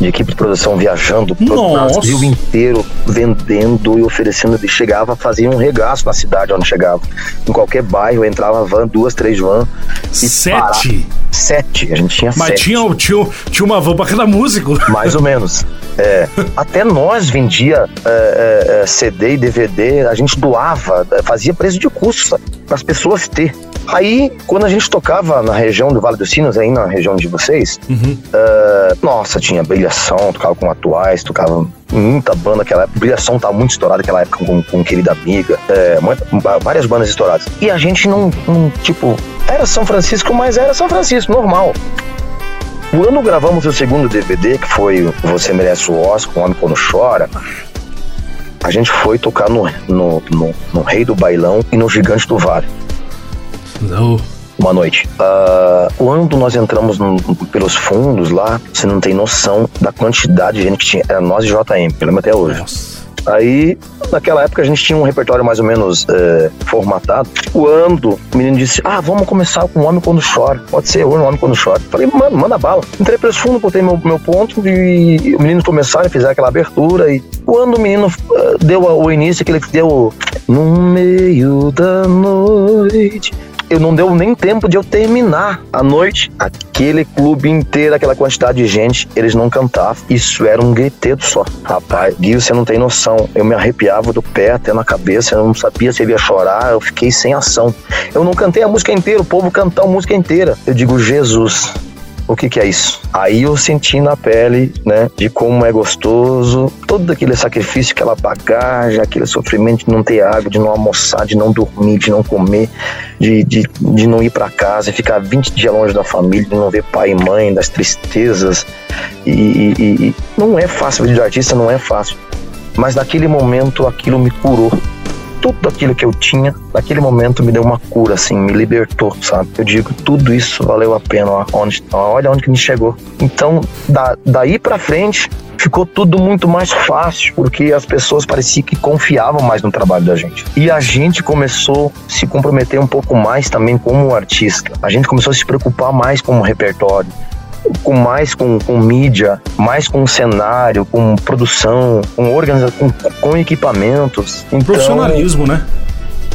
de equipe de produção viajando pro Brasil inteiro, vendendo e oferecendo. E chegava, fazia um regaço na cidade onde chegava. Em qualquer bairro, entrava van, duas, três van. Sete? Sete, a gente tinha Mas sete. Tinha, tinha, tinha uma van pra cada músico. Mais ou menos. É, até nós vendia é, é, é CD e DVD, a gente doava, fazia preço de custo para as pessoas ter. Aí, quando a gente tocava na região do Vale dos Sinos, aí na região de vocês, uhum. uh, nossa, tinha brilhação, tocava com atuais, tocava muita banda naquela época. Brilhação tava muito estourada naquela época com, com Querida Amiga, é, várias bandas estouradas. E a gente não, não, tipo, era São Francisco, mas era São Francisco, normal. Quando gravamos o segundo DVD, que foi Você Merece o Oscar, O Homem Quando Chora, a gente foi tocar no, no, no, no Rei do Bailão e no Gigante do Vale. Não. Uma noite. Uh, quando nós entramos no, pelos fundos lá, você não tem noção da quantidade de gente que tinha. Era nós e JM, eu lembro até hoje. Nossa. Aí, naquela época, a gente tinha um repertório mais ou menos é, formatado. Quando o menino disse, ah, vamos começar com o Homem Quando Chora. Pode ser o Homem Quando Chora. Falei, mano, manda bala. Entrei preço fundo, botei meu, meu ponto e o menino começaram a fazer aquela abertura. E quando o menino uh, deu o início, que ele deu no meio da noite eu não deu nem tempo de eu terminar a noite. Aquele clube inteiro, aquela quantidade de gente, eles não cantavam. Isso era um griteto só. Rapaz, Gui, você não tem noção. Eu me arrepiava do pé até na cabeça, eu não sabia se eu ia chorar, eu fiquei sem ação. Eu não cantei a música inteira, o povo cantou a música inteira. Eu digo, Jesus, o que, que é isso? Aí eu senti na pele, né, de como é gostoso, todo aquele sacrifício, aquela bagagem, aquele sofrimento de não ter água, de não almoçar, de não dormir, de não comer, de, de, de não ir para casa, ficar 20 dias longe da família, de não ver pai e mãe, das tristezas. E, e, e não é fácil, vida de artista não é fácil. Mas naquele momento aquilo me curou tudo aquilo que eu tinha, naquele momento me deu uma cura, assim, me libertou, sabe? Eu digo, tudo isso valeu a pena, onde, olha onde que me chegou. Então, da, daí para frente, ficou tudo muito mais fácil, porque as pessoas pareciam que confiavam mais no trabalho da gente. E a gente começou a se comprometer um pouco mais também como artista. A gente começou a se preocupar mais com o repertório com mais com, com mídia, mais com cenário, com produção, com organização, com, com equipamentos. Então, Profissionalismo, né?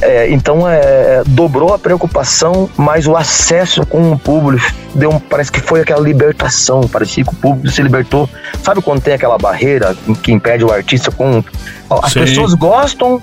É, então é, dobrou a preocupação, mas o acesso com o público deu, parece que foi aquela libertação, parecia que o público se libertou. Sabe quando tem aquela barreira que impede o artista com as Sim. pessoas gostam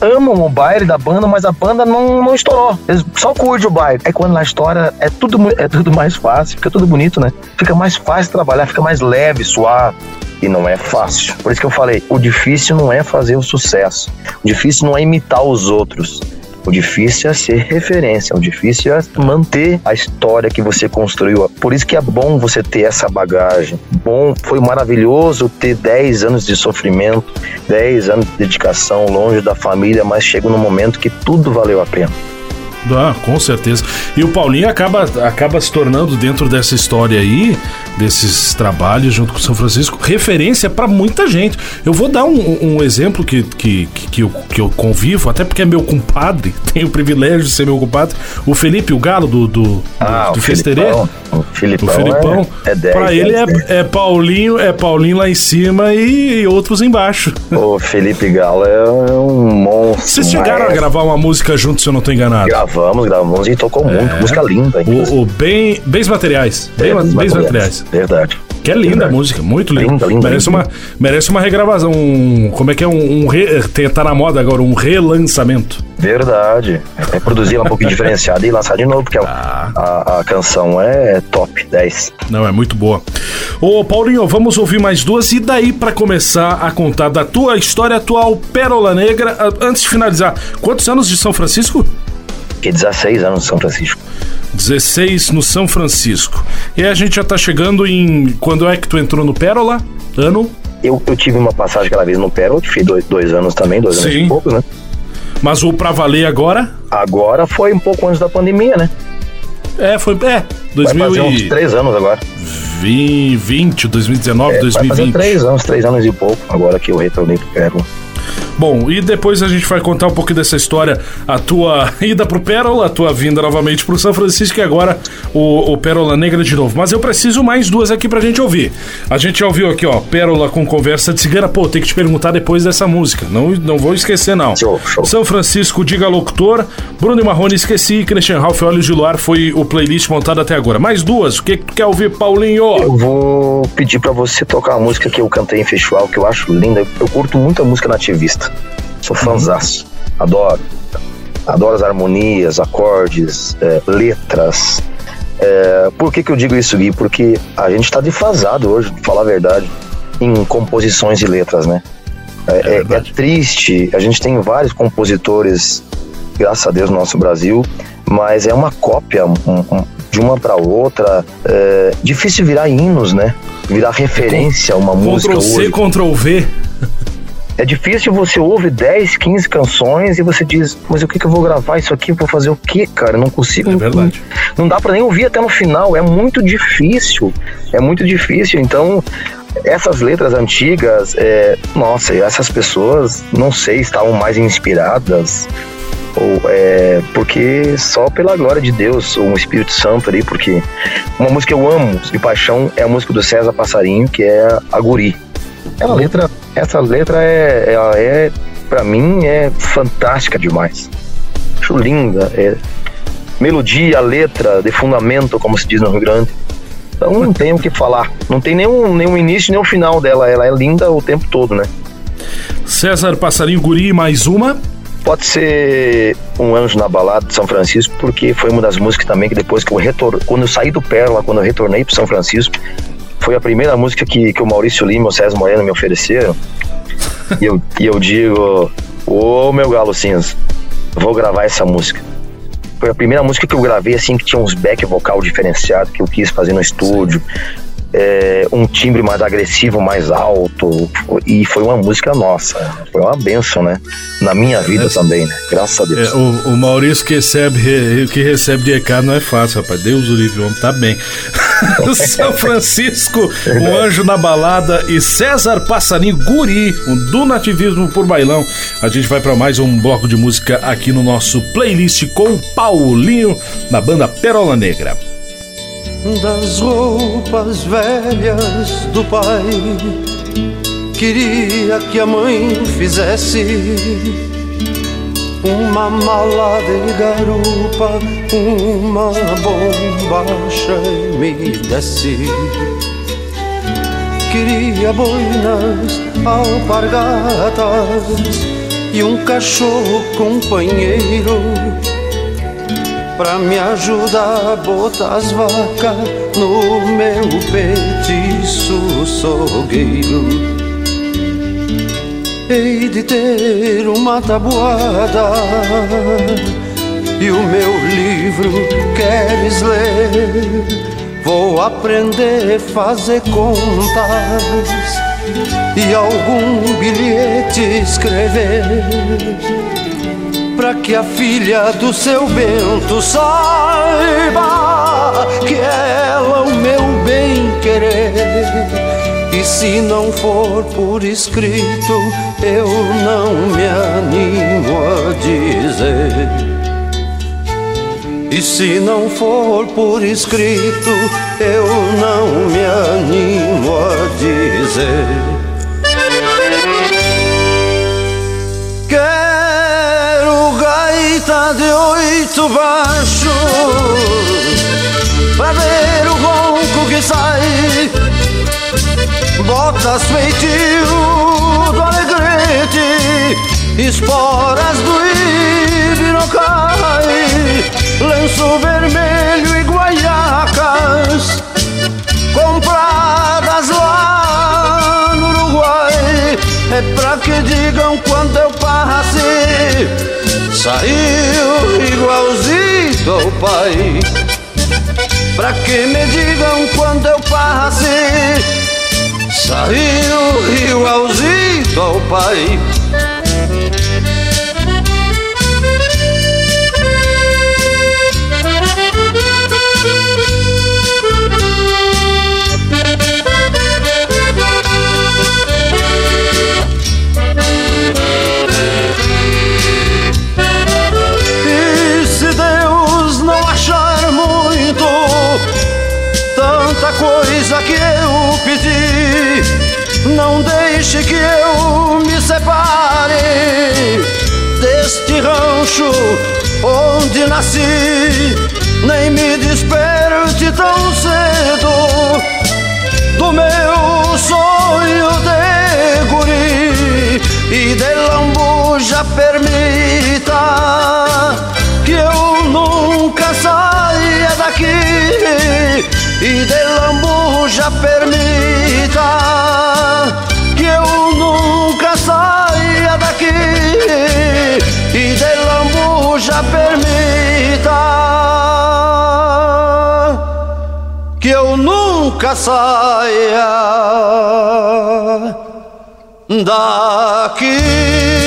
amam o baile da banda, mas a banda não, não estourou. Eles só curtem o baile. Aí quando ela estoura, é tudo, é tudo mais fácil, fica tudo bonito, né? Fica mais fácil trabalhar, fica mais leve, suave. E não é fácil. Por isso que eu falei, o difícil não é fazer o sucesso. O difícil não é imitar os outros. O difícil é ser referência, o difícil é manter a história que você construiu. Por isso que é bom você ter essa bagagem. Bom, foi maravilhoso ter 10 anos de sofrimento, 10 anos de dedicação longe da família, mas chega no momento que tudo valeu a pena. Ah, com certeza. E o Paulinho acaba, acaba se tornando, dentro dessa história aí, desses trabalhos junto com o São Francisco, referência para muita gente. Eu vou dar um, um exemplo que, que, que, eu, que eu convivo, até porque é meu compadre, tenho o privilégio de ser meu compadre, o Felipe, o Galo do, do, ah, do, do Festerê. O Filipão. O Filipão. É, é 10, pra ele é, é, Paulinho, é Paulinho lá em cima e, e outros embaixo. O Felipe Galo é um monstro. Vocês chegaram a gravar uma música juntos, se eu não tô enganado? Gravamos, gravamos e tocou muito. É. Música linda. O, o bem, Bens Materiais. Bem, bens, bens materiais. materiais. Verdade. Que é linda Verdade. a música, muito linda. linda, linda merece, linda. Uma, merece uma regravação. Um, como é que é? Um, um re, tá na moda agora, um relançamento. Verdade. É produzir ela um pouquinho diferenciada e lançar de novo, porque ah. a, a, canção é top 10. Não, é muito boa. Ô, Paulinho, vamos ouvir mais duas e daí para começar a contar da tua história atual, Pérola Negra. Antes de finalizar, quantos anos de São Francisco? Que 16 anos de São Francisco. 16 no São Francisco. E a gente já tá chegando em. Quando é que tu entrou no Pérola? Ano? Eu, eu tive uma passagem aquela vez no Pérola, que fiz dois, dois anos também, dois Sim. anos e poucos, né? Mas o pra valer agora? Agora foi um pouco antes da pandemia, né? É, foi. É, 2000 vai fazer uns três anos agora. 2020, 2019, é, 2020. Vai fazer três anos, três anos e pouco, agora que eu retornei pro Pérola. Bom, e depois a gente vai contar um pouco dessa história, a tua ida pro Pérola, a tua vinda novamente pro São Francisco e agora o, o Pérola Negra de novo. Mas eu preciso mais duas aqui pra gente ouvir. A gente já ouviu aqui, ó, Pérola com conversa de cigana. Pô, tem que te perguntar depois dessa música. Não, não vou esquecer, não. Show, show. São Francisco, Diga Locutor, Bruno e Marrone, esqueci, Christian Ralph, Olhos de Luar foi o playlist montado até agora. Mais duas, o que, que tu quer ouvir, Paulinho? Eu vou pedir pra você tocar a música que eu cantei em festival, que eu acho linda. Eu curto muito a música nativista. Sou fãzaço. Adoro. Adoro as harmonias, acordes, é, letras. É, por que, que eu digo isso, Gui? Porque a gente está defasado hoje, pra falar a verdade, em composições e letras, né? É, é, é, triste, a gente tem vários compositores, graças a Deus, no nosso Brasil, mas é uma cópia um, um, de uma para outra. É difícil virar hinos, né? Virar referência a uma música. Ctrl C, Ctrl V. É difícil você ouve 10, 15 canções e você diz, mas o que, que eu vou gravar isso aqui? Vou fazer o quê, cara? não consigo. É verdade. Não, não dá para nem ouvir até no final. É muito difícil. É muito difícil. Então, essas letras antigas, é, nossa, essas pessoas, não sei, estavam mais inspiradas ou é, porque só pela glória de Deus, um Espírito Santo ali, porque uma música que eu amo de paixão é a música do César Passarinho, que é a Guri. Essa letra, essa letra é, ela é para mim é fantástica demais. Acho linda, é melodia, letra, de fundamento, como se diz no Rio Grande. Então não tem o que falar. Não tem nenhum, nenhum início nem um final dela. Ela é linda o tempo todo, né? César Passarinho Guri, mais uma. Pode ser Um Anjo na Balada de São Francisco, porque foi uma das músicas também que depois que eu retornei, quando eu saí do Pérola, quando eu retornei para São Francisco, foi a primeira música que, que o Maurício Lima e o César Moreno me ofereceram. e, eu, e eu digo, ô meu galo cinza, vou gravar essa música. Foi a primeira música que eu gravei assim que tinha uns back vocal diferenciado que eu quis fazer no estúdio é, um timbre mais agressivo, mais alto. E foi uma música nossa. Foi uma benção, né? Na minha vida é, também, né? Graças a Deus. É, o, o, Maurício que recebe, que recebe de EK não é fácil, rapaz. Deus o livre, o homem tá bem. São Francisco, o Anjo na Balada e César Passarinho Guri, um do nativismo por bailão. A gente vai para mais um bloco de música aqui no nosso playlist com Paulinho, na banda Perola Negra das roupas velhas do pai. Queria que a mãe fizesse uma mala de garupa, uma bombacha e me desse. Queria boinas, alpargatas e um cachorro companheiro Pra me ajudar a botar as vacas no meu petiço sogueiro Hei de ter uma tabuada E o meu livro queres ler. Vou aprender a fazer contas E algum bilhete escrever para que a filha do seu Bento saiba que é ela o meu bem querer. E se não for por escrito, eu não me animo a dizer. E se não for por escrito, eu não me animo a dizer. De oito baixos Pra ver o ronco que sai. Botas feitio do alegrete Esporas do ibirocai Lenço vermelho e guaiacas Compradas lá no Uruguai. É pra que digam quando eu passe Saiu igualzinho ao pai. Pra que me digam quando eu passei Saiu igualzinho ao pai coisa que eu pedi. Não deixe que eu me separe deste rancho onde nasci. Nem me desperte tão cedo do meu sonho de guri e de lambuja permita que eu e de lambuja permita que eu nunca saia daqui e de lambuja permita que eu nunca saia daqui.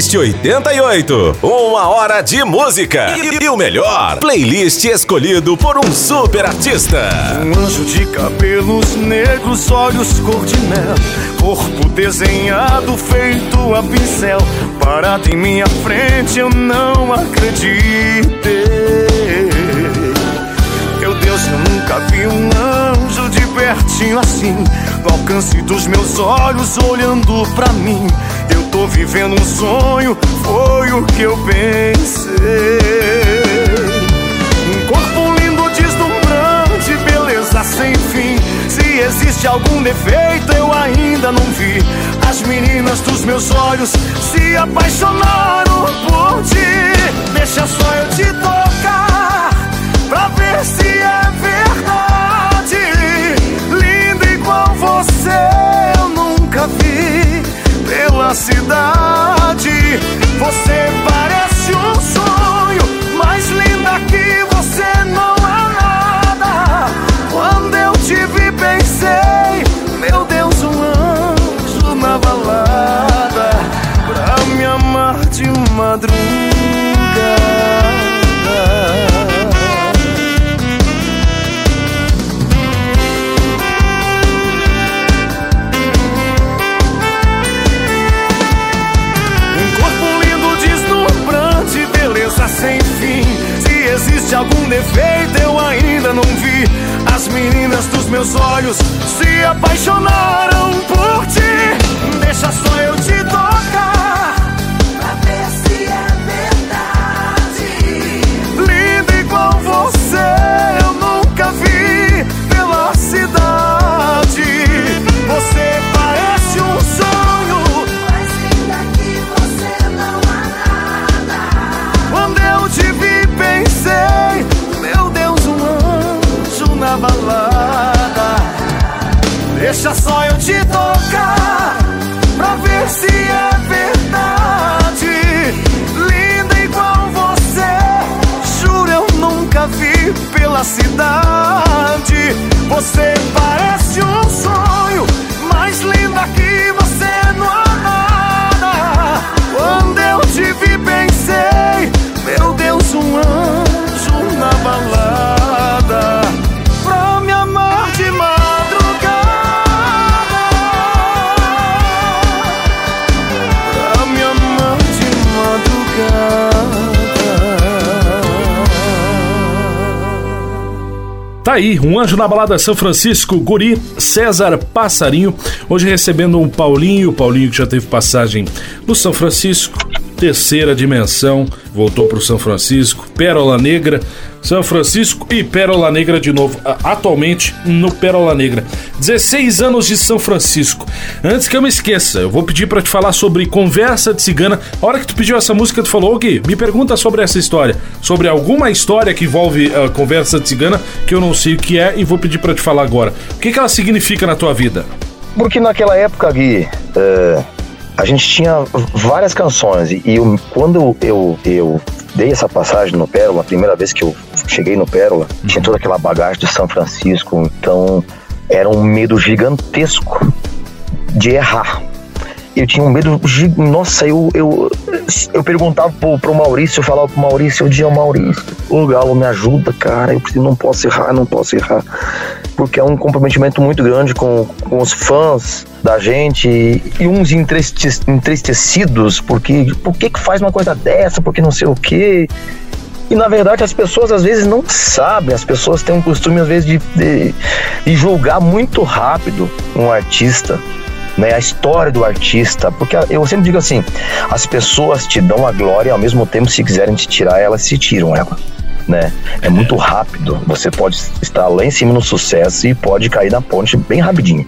Playlist 88. Uma hora de música. E, e o melhor, playlist escolhido por um super artista. Um anjo de cabelos negros, olhos cor de mel, corpo desenhado feito a pincel. Parado em minha frente, eu não acreditei. Meu Deus, eu nunca vi um anjo de pertinho assim, no alcance dos meus olhos, olhando pra mim. Eu tô vivendo um sonho, foi o que eu pensei. Um corpo lindo, deslumbrante, beleza sem fim. Se existe algum defeito, eu ainda não vi. As meninas dos meus olhos se apaixonaram por ti. Deixa só eu te tocar pra ver se é pela cidade. Você parece um sonho, mais linda que você não é nada. Quando eu te vi, pensei, meu Deus, um anjo na balada pra me amar de madrugada. Algum defeito, eu ainda não vi. As meninas dos meus olhos se apaixonaram por ti. Deixa só eu te tocar. Pela cidade. Você parece um sonho, mais linda que você não há nada. Quando Tá aí, um anjo na balada São Francisco, Guri César Passarinho. Hoje recebendo um Paulinho, o Paulinho que já teve passagem no São Francisco, terceira dimensão, voltou pro São Francisco, Pérola Negra, São Francisco e Pérola Negra de novo, atualmente no Pérola Negra. 16 anos de São Francisco. Antes que eu me esqueça, eu vou pedir pra te falar sobre Conversa de Cigana. A hora que tu pediu essa música, tu falou, "Ô, Gui, me pergunta sobre essa história, sobre alguma história que envolve a Conversa de Cigana, que eu não sei o que é e vou pedir pra te falar agora. O que, que ela significa na tua vida? Porque naquela época, Gui, é, a gente tinha várias canções. E eu, quando eu, eu dei essa passagem no Pérola, a primeira vez que eu cheguei no Pérola, tinha toda aquela bagagem de São Francisco. Então, era um medo gigantesco de errar. Eu tinha um medo. Nossa, eu, eu, eu perguntava pro, pro Maurício, eu falava pro Maurício, eu dizia, Maurício, ô Galo, me ajuda, cara, eu não posso errar, não posso errar. Porque é um comprometimento muito grande com, com os fãs da gente e, e uns entriste- entristecidos, porque por que, que faz uma coisa dessa, porque não sei o quê. E na verdade as pessoas às vezes não sabem, as pessoas têm um costume às vezes de, de, de julgar muito rápido um artista né, a história do artista, porque eu sempre digo assim, as pessoas te dão a glória ao mesmo tempo se quiserem te tirar elas se tiram ela, né? É muito rápido, você pode estar lá em cima no sucesso e pode cair na ponte bem rapidinho.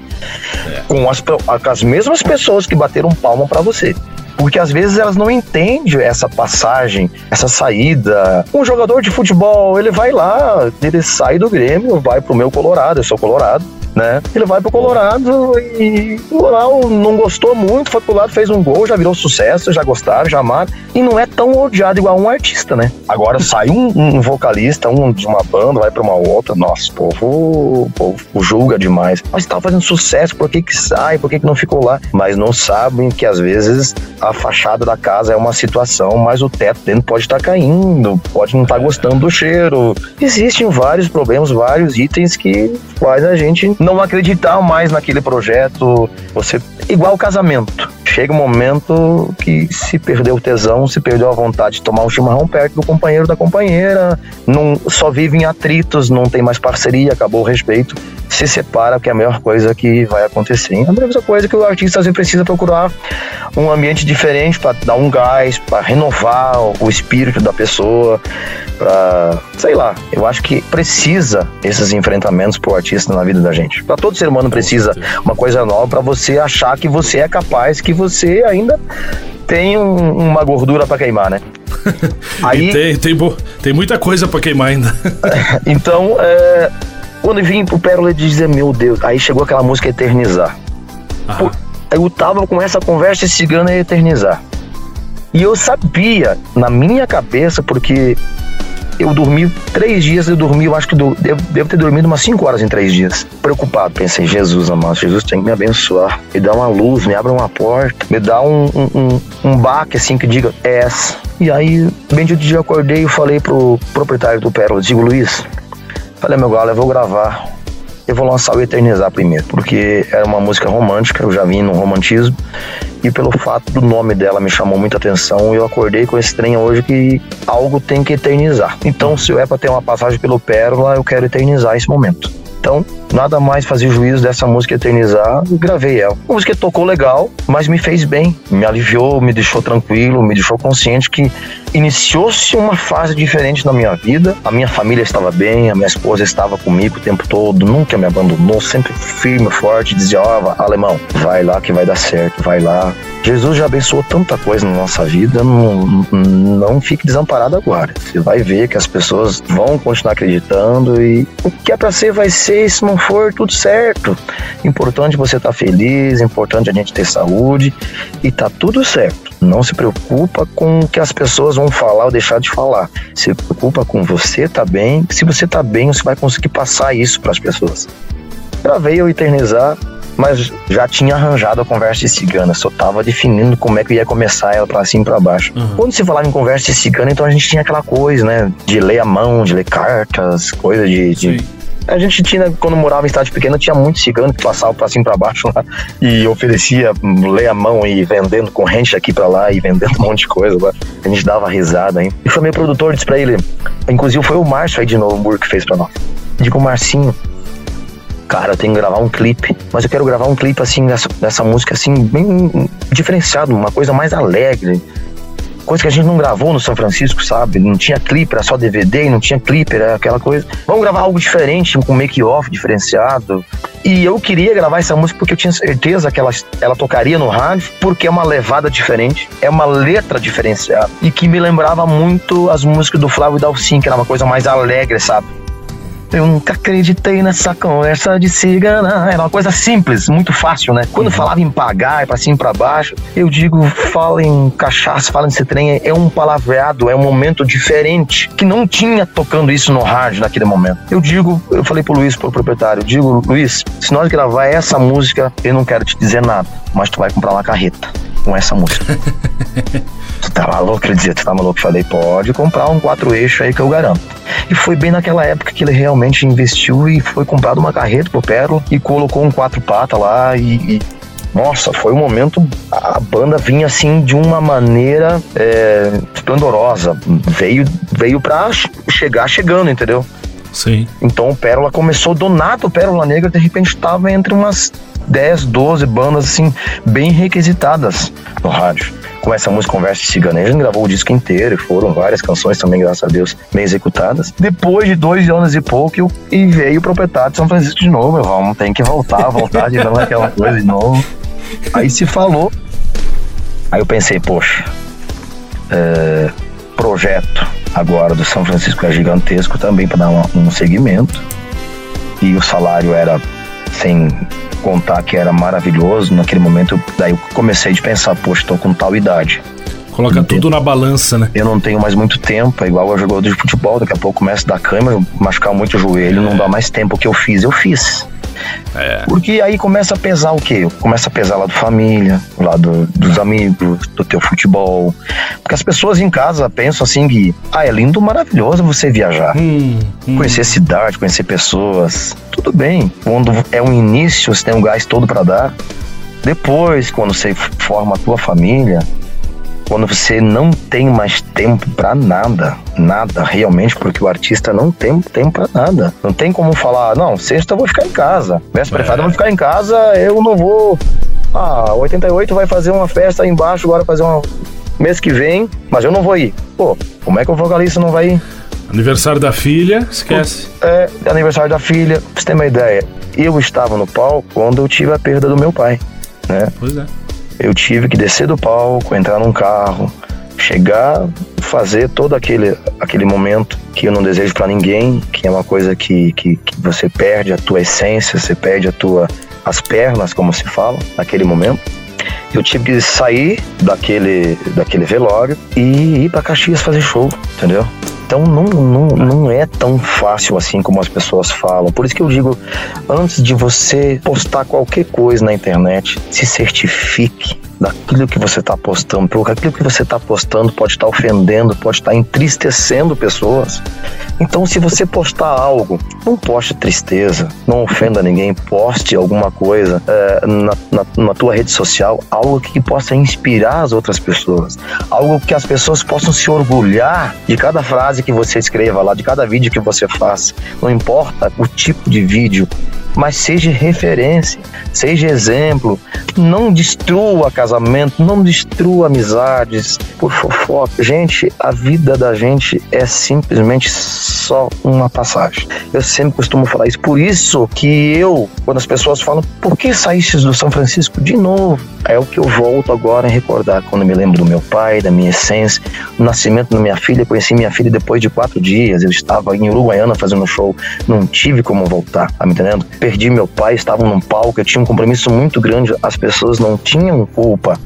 Com as, com as mesmas pessoas que bateram palma para você. Porque às vezes elas não entendem essa passagem, essa saída. Um jogador de futebol, ele vai lá, ele sai do Grêmio, vai pro meu Colorado, eu sou Colorado né? Ele vai pro Colorado e o não gostou muito, foi pro lado, fez um gol, já virou sucesso, já gostaram, já amaram. E não é tão odiado igual um artista, né? Agora sai um, um vocalista, um de uma banda, vai pra uma outra, nossa, o povo, o povo julga demais. Mas tá fazendo sucesso, por que que sai, por que que não ficou lá? Mas não sabem que às vezes a fachada da casa é uma situação, mas o teto dentro pode estar tá caindo, pode não estar tá gostando do cheiro. Existem vários problemas, vários itens que faz a gente não acreditar mais naquele projeto. Você igual casamento. Chega um momento que se perdeu o tesão, se perdeu a vontade de tomar um chimarrão perto do companheiro da companheira, não só vive em atritos, não tem mais parceria, acabou o respeito, se separa, que é a melhor coisa que vai acontecer. É a mesma coisa que o artista às vezes precisa procurar um ambiente diferente para dar um gás, para renovar o espírito da pessoa, para, sei lá, eu acho que precisa esses enfrentamentos pro artista na vida da gente. Para todo ser humano precisa uma coisa nova para você achar que você é capaz, que você ainda tem um, uma gordura para queimar, né? Aí tem, tem, tem muita coisa para queimar ainda. então, é, quando eu vim pro Pérola e dizer, meu Deus, aí chegou aquela música Eternizar. Pô, eu tava com essa conversa cigana e eternizar. E eu sabia, na minha cabeça, porque eu dormi três dias, eu dormi, eu acho que do, devo, devo, ter dormido umas cinco horas em três dias. Preocupado, pensei, Jesus amado, Jesus tem que me abençoar, me dá uma luz, me abre uma porta, me dá um, um, um, um baque assim que diga, é essa. E aí, de dia eu acordei e falei pro proprietário do Pérola, digo, Luiz, falei, meu galo, eu vou gravar eu vou lançar o Eternizar primeiro, porque era uma música romântica, eu já vim no romantismo, e pelo fato do nome dela me chamou muita atenção, eu acordei com esse trem hoje que algo tem que eternizar. Então, se é para ter uma passagem pelo Pérola, eu quero eternizar esse momento. Então, nada mais fazer juízo dessa música eternizar, gravei ela. A música tocou legal, mas me fez bem, me aliviou, me deixou tranquilo, me deixou consciente que iniciou-se uma fase diferente na minha vida. A minha família estava bem, a minha esposa estava comigo o tempo todo, nunca me abandonou, sempre firme, forte, dizia: Ó, oh, alemão, vai lá que vai dar certo, vai lá, Jesus já abençoou tanta coisa na nossa vida, não, não fique desamparado agora. Você vai ver que as pessoas vão continuar acreditando e o que é para ser vai ser, se não for, tudo certo. Importante você estar tá feliz, importante a gente ter saúde e tá tudo certo. Não se preocupa com o que as pessoas vão falar ou deixar de falar. Se preocupa com você tá bem. Se você tá bem, você vai conseguir passar isso para as pessoas. Gravei eu eternizar mas já tinha arranjado a conversa cigana, só tava definindo como é que ia começar ela para cima e pra baixo. Uhum. Quando se falava em conversa cigana, então a gente tinha aquela coisa, né, de ler a mão, de ler cartas, coisa de, de a gente tinha, quando morava em cidade pequena, tinha muito cigano que passava pra cima e pra baixo lá e oferecia ler a mão e vendendo corrente aqui pra lá e vendendo um monte de coisa lá. A gente dava risada, hein? E foi meu produtor, disse pra ele, inclusive foi o Márcio aí de Novo que fez pra nós. Digo, Marcinho, cara, eu tenho que gravar um clipe, mas eu quero gravar um clipe assim dessa, dessa música assim bem diferenciado, uma coisa mais alegre. Coisa que a gente não gravou no São Francisco, sabe? Não tinha clipe, era só DVD, não tinha clipe, era aquela coisa. Vamos gravar algo diferente, com make-off diferenciado. E eu queria gravar essa música porque eu tinha certeza que ela, ela tocaria no rádio, porque é uma levada diferente, é uma letra diferenciada. E que me lembrava muito as músicas do Flávio Dalcin, que era uma coisa mais alegre, sabe? Eu nunca acreditei nessa conversa de cigana. Era uma coisa simples, muito fácil, né? Quando uhum. falava em pagar, é pra cima e pra baixo, eu digo, fala em cachaça, fala nesse trem, é um palavreado, é um momento diferente, que não tinha tocando isso no rádio naquele momento. Eu digo, eu falei pro Luiz, pro proprietário, digo, Luiz, se nós gravar essa música, eu não quero te dizer nada, mas tu vai comprar uma carreta com essa música. tu tá maluco? Ele dizia, tu tá maluco? Eu falei, pode comprar um quatro eixos aí que eu garanto. E foi bem naquela época que ele realmente investiu e foi comprado uma carreta pro Pérola e colocou um quatro pata lá e, e nossa, foi um momento. A banda vinha assim de uma maneira é, esplendorosa. Veio, veio pra chegar chegando, entendeu? Sim. Então o Pérola começou do nada, o Pérola Negra de repente estava entre umas 10, 12 bandas assim, bem requisitadas no rádio. Com essa música Conversa a gente gravou o disco inteiro, foram várias canções também, graças a Deus, bem executadas. Depois de dois anos e pouco, eu, e veio o proprietário de São Francisco de novo. Eu, vamos, tem que voltar, voltar de novo aquela coisa de novo. Aí se falou. Aí eu pensei, poxa, é, projeto agora do São Francisco é gigantesco também para dar um, um segmento. E o salário era sem contar que era maravilhoso, naquele momento, daí eu comecei a pensar, poxa, tô com tal idade. Coloca tudo na balança, né? Eu não tenho mais muito tempo, é igual eu jogador de futebol, daqui a pouco começa a dar câmera, machucar muito o joelho, não dá mais tempo. O que eu fiz, eu fiz. É. Porque aí começa a pesar o quê? Começa a pesar lá do família, lá do, dos amigos, do teu futebol. Porque as pessoas em casa pensam assim que, ah, é lindo, maravilhoso você viajar. Hum, hum. Conhecer cidade, conhecer pessoas. Tudo bem. Quando é um início, você tem um gás todo para dar. Depois, quando você forma a tua família, quando você não tem mais tempo para nada, nada realmente, porque o artista não tem tempo para nada. Não tem como falar, não, sexta eu vou ficar em casa, véspera é. eu vou ficar em casa, eu não vou. Ah, 88 vai fazer uma festa aí embaixo, agora fazer uma mês que vem, mas eu não vou ir. Pô, como é que o vocalista não vai ir? Aniversário da filha, esquece. É, aniversário da filha, pra você ter uma ideia. Eu estava no palco quando eu tive a perda do meu pai, né? Pois é eu tive que descer do palco, entrar num carro, chegar, fazer todo aquele, aquele momento que eu não desejo para ninguém, que é uma coisa que, que, que, você perde a tua essência, você perde a tua, as pernas, como se fala, naquele momento. Eu tive que sair daquele, daquele velório e ir para Caxias fazer show, entendeu? Então não, não, não é tão fácil assim como as pessoas falam. Por isso que eu digo, antes de você postar qualquer coisa na internet, se certifique daquilo que você está postando, porque aquilo que você está postando pode estar tá ofendendo, pode estar tá entristecendo pessoas. Então, se você postar algo, não poste tristeza, não ofenda ninguém, poste alguma coisa é, na, na, na, tua rede social, algo que possa inspirar as outras pessoas, algo que as pessoas possam se orgulhar de cada frase que você escreva lá, de cada vídeo que você faça. Não importa o tipo de vídeo, mas seja referência, seja exemplo. Não destrua casamento, não destrua amizades por fofoca. Gente, a vida da gente é simplesmente só uma passagem. Eu sempre costumo falar isso. Por isso que eu, quando as pessoas falam, por que saíste do São Francisco de novo? É o que eu volto agora a recordar quando me lembro do meu pai, da minha essência, do nascimento da minha filha. Conheci minha filha depois de quatro dias. Eu estava em Uruguaiana fazendo show, não tive como voltar, tá me entendendo? Perdi meu pai, estava num palco, eu tinha um compromisso muito grande. As pessoas não tinham culpa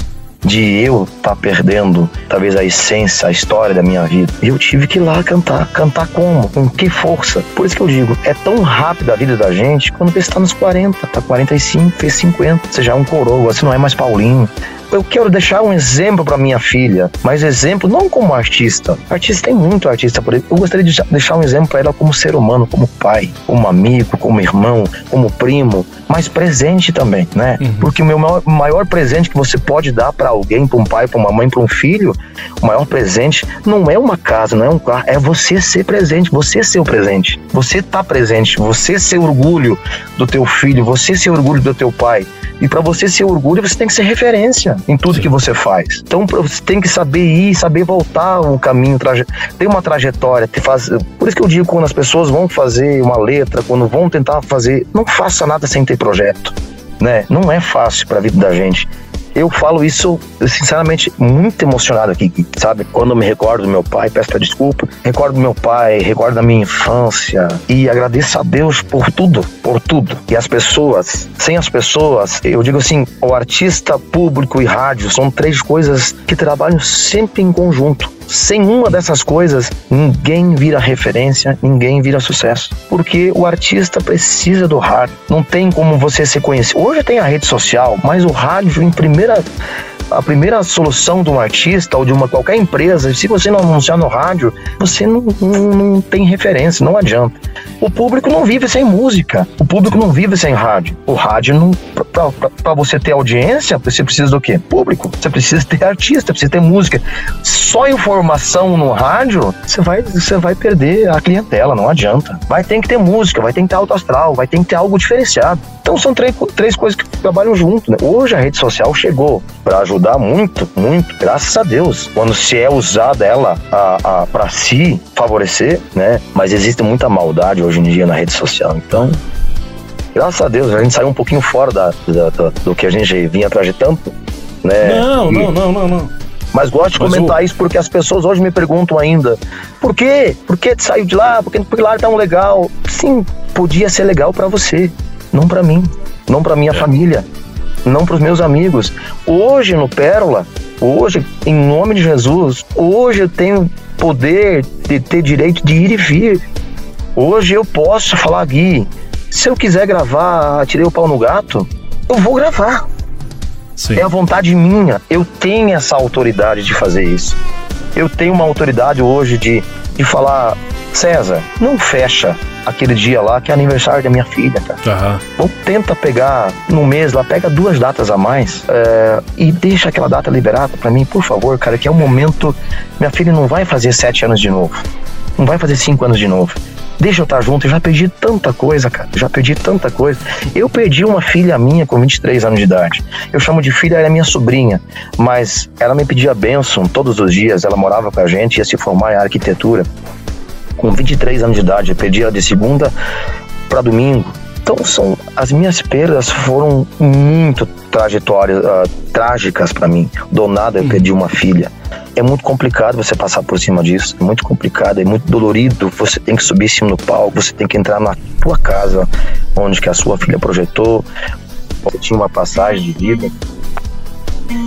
de eu estar tá perdendo talvez a essência, a história da minha vida. E eu tive que ir lá cantar. Cantar como? Com que força? Por isso que eu digo, é tão rápida a vida da gente quando você está nos 40, tá 45, fez 50, você já é um coroa, você não é mais Paulinho, eu quero deixar um exemplo para minha filha, mas exemplo não como artista. Artista tem muito artista por aí. Eu gostaria de deixar um exemplo para ela como ser humano, como pai, como amigo, como irmão, como primo, mas presente também, né? Uhum. Porque o meu maior, maior, presente que você pode dar para alguém, para um pai, para uma mãe, para um filho, o maior presente não é uma casa, não é um carro, é você ser presente, você ser o presente. Você tá presente, você ser orgulho do teu filho, você ser orgulho do teu pai. E para você ser orgulho, você tem que ser referência em tudo que você faz. Então você tem que saber ir, saber voltar o caminho, traje... ter uma trajetória, ter faz... Por isso que eu digo quando as pessoas vão fazer uma letra, quando vão tentar fazer, não faça nada sem ter projeto. Né? Não é fácil para a vida da gente eu falo isso, sinceramente, muito emocionado aqui, sabe? Quando eu me recordo do meu pai, peço desculpa, recordo do meu pai, recordo da minha infância e agradeço a Deus por tudo, por tudo. E as pessoas, sem as pessoas, eu digo assim, o artista, público e rádio são três coisas que trabalham sempre em conjunto. Sem uma dessas coisas, ninguém vira referência, ninguém vira sucesso. Porque o artista precisa do rádio. Não tem como você se conhecer. Hoje tem a rede social, mas o rádio em primeira a primeira solução de um artista ou de uma qualquer empresa, se você não anunciar no rádio, você não, não, não tem referência, não adianta. O público não vive sem música, o público não vive sem rádio. O rádio. Para você ter audiência, você precisa do quê? Público. Você precisa ter artista, precisa ter música. Só informação no rádio, você vai, você vai perder a clientela, não adianta. Vai ter que ter música, vai ter que ter alto astral, vai ter que ter algo diferenciado. Então são três, três coisas que trabalham junto. Né? Hoje a rede social chegou para ajudar muito, muito, graças a Deus. Quando se é usada ela a, a para si favorecer, né? Mas existe muita maldade hoje em dia na rede social. Então, graças a Deus, a gente saiu um pouquinho fora da, da, da do que a gente vinha trajetando, né? Não, não, não, não, não. Mas gosto de Mas comentar o... isso porque as pessoas hoje me perguntam ainda: por quê? Por que saiu de lá? Por que, por que lá é tão legal? Sim, podia ser legal para você não para mim, não para minha é. família, não para os meus amigos. Hoje no Pérola, hoje, em nome de Jesus, hoje eu tenho poder de ter direito de ir e vir. Hoje eu posso falar, Gui, se eu quiser gravar Tirei o Pau no Gato, eu vou gravar. Sim. É a vontade minha. Eu tenho essa autoridade de fazer isso. Eu tenho uma autoridade hoje de, de falar, César, não fecha aquele dia lá que é aniversário da minha filha, cara. Uhum. Ou tenta pegar no mês lá, pega duas datas a mais é, e deixa aquela data liberada para mim, por favor, cara, que é o momento. Minha filha não vai fazer sete anos de novo. Não vai fazer cinco anos de novo. Deixa eu estar junto, eu já perdi tanta coisa, cara. Já perdi tanta coisa. Eu perdi uma filha minha com 23 anos de idade. Eu chamo de filha, ela é minha sobrinha, mas ela me pedia bênção todos os dias. Ela morava com a gente, ia se formar em arquitetura com 23 anos de idade. Eu perdi ela de segunda para domingo. Então são as minhas perdas foram muito trajetórias uh, trágicas para mim. Do nada eu uhum. perdi uma filha. É muito complicado você passar por cima disso. É muito complicado, é muito dolorido. Você tem que subir em cima do palco, você tem que entrar na tua casa, onde que a sua filha projetou. Você tinha uma passagem de vida.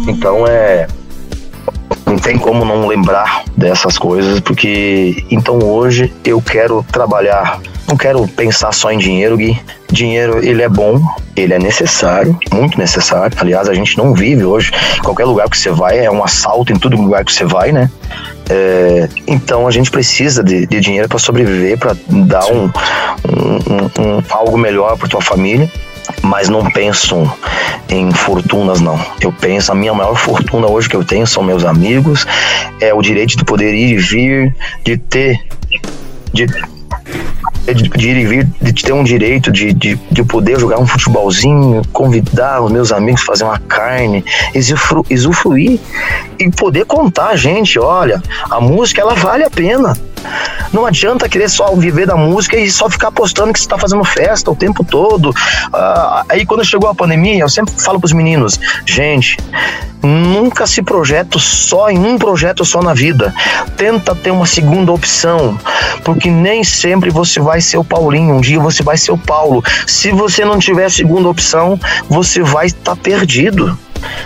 Então é não tem como não lembrar dessas coisas, porque então hoje eu quero trabalhar, não quero pensar só em dinheiro, Gui. Dinheiro, ele é bom, ele é necessário, muito necessário. Aliás, a gente não vive hoje. Qualquer lugar que você vai é um assalto em todo lugar que você vai, né? É, então a gente precisa de, de dinheiro para sobreviver, para dar um, um, um, um, algo melhor para tua família mas não penso em fortunas não. Eu penso a minha maior fortuna hoje que eu tenho são meus amigos, é o direito de poder ir e vir, de ter de de ir e vir, de ter um direito de, de, de poder jogar um futebolzinho, convidar os meus amigos a fazer uma carne, usufruir e poder contar, gente, olha, a música ela vale a pena. Não adianta querer só viver da música e só ficar postando que você está fazendo festa o tempo todo. Ah, aí quando chegou a pandemia, eu sempre falo para os meninos, gente, nunca se projeta só em um projeto só na vida. Tenta ter uma segunda opção, porque nem sempre você vai ser o Paulinho, um dia você vai ser o Paulo. Se você não tiver segunda opção, você vai estar tá perdido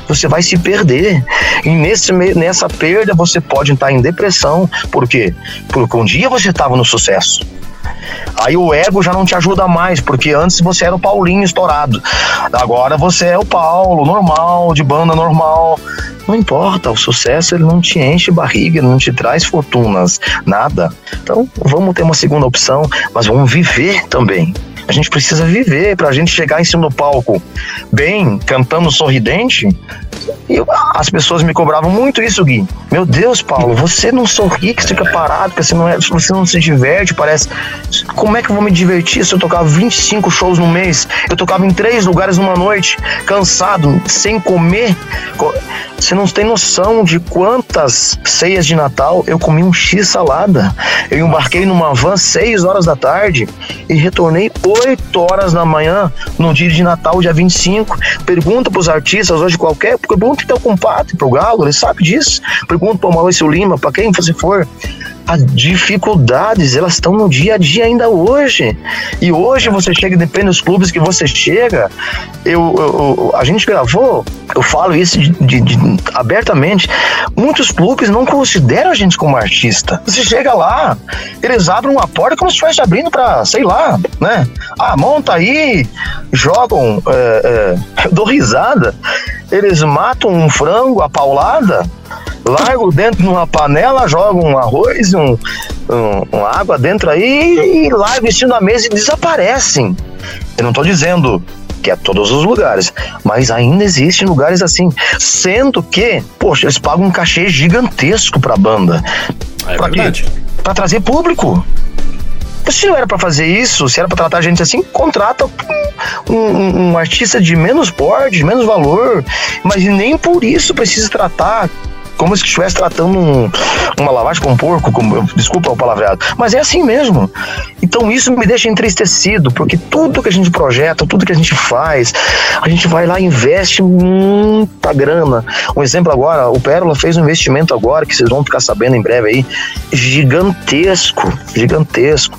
você vai se perder. E nesse, nessa perda você pode estar em depressão. Por quê? Porque um dia você estava no sucesso. Aí o ego já não te ajuda mais, porque antes você era o Paulinho estourado. Agora você é o Paulo, normal, de banda normal. Não importa, o sucesso ele não te enche barriga, não te traz fortunas, nada. Então vamos ter uma segunda opção, mas vamos viver também. A gente precisa viver para a gente chegar em cima do palco bem, cantando sorridente. E as pessoas me cobravam muito isso, Gui. Meu Deus, Paulo, você não sorri, que fica parado, você não, é, você não se diverte, parece. Como é que eu vou me divertir se eu tocava 25 shows no mês? Eu tocava em três lugares numa noite, cansado, sem comer. Você não tem noção de quantas ceias de Natal eu comi um X salada. Eu embarquei numa van 6 horas da tarde e retornei 8 horas da manhã no dia de Natal, dia 25. Pergunta pros artistas hoje qualquer, pergunta pro teu compadre, pro Galo, ele sabe disso. Pergunta pro Maurício Lima, para quem você for as dificuldades, elas estão no dia a dia ainda hoje. E hoje você chega, depende dos clubes que você chega. Eu, eu a gente gravou, eu falo isso de, de, de, abertamente. Muitos clubes não consideram a gente como artista. Você chega lá, eles abrem uma porta como se estivesse abrindo para, sei lá, né? Ah, monta aí, jogam, é, é, dou risada. Eles matam um frango a paulada largo dentro de uma panela, jogo um arroz, um, um, uma água dentro aí e largo em cima da mesa e desaparecem. Eu não estou dizendo que é todos os lugares, mas ainda existem lugares assim, sendo que, poxa, eles pagam um cachê gigantesco para a banda. É pra verdade. Para trazer público. Se não era para fazer isso, se era para tratar a gente assim, contrata um, um, um, artista de menos porte, de menos valor, mas nem por isso precisa tratar como se estivesse tratando um, uma lavagem com um porco, como, desculpa o palavreado, mas é assim mesmo. Então isso me deixa entristecido, porque tudo que a gente projeta, tudo que a gente faz, a gente vai lá e investe muita grana. Um exemplo agora, o Pérola fez um investimento agora, que vocês vão ficar sabendo em breve aí, gigantesco, gigantesco.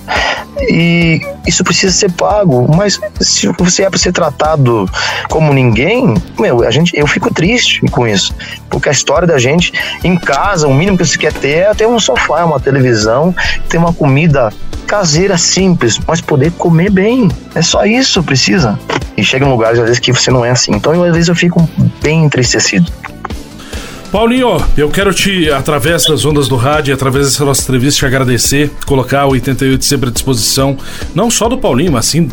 E isso precisa ser pago, mas se você é para ser tratado como ninguém, meu, a gente, eu fico triste com isso, porque a história da gente em casa, o mínimo que você quer ter é ter um sofá, uma televisão, ter uma comida caseira simples, mas poder comer bem. É só isso, precisa. E chega em lugares às vezes que você não é assim. Então, às vezes eu fico bem entristecido. Paulinho, eu quero te, através das ondas do rádio, através dessa nossa entrevista, te agradecer, colocar o 88 sempre à disposição, não só do Paulinho, mas sim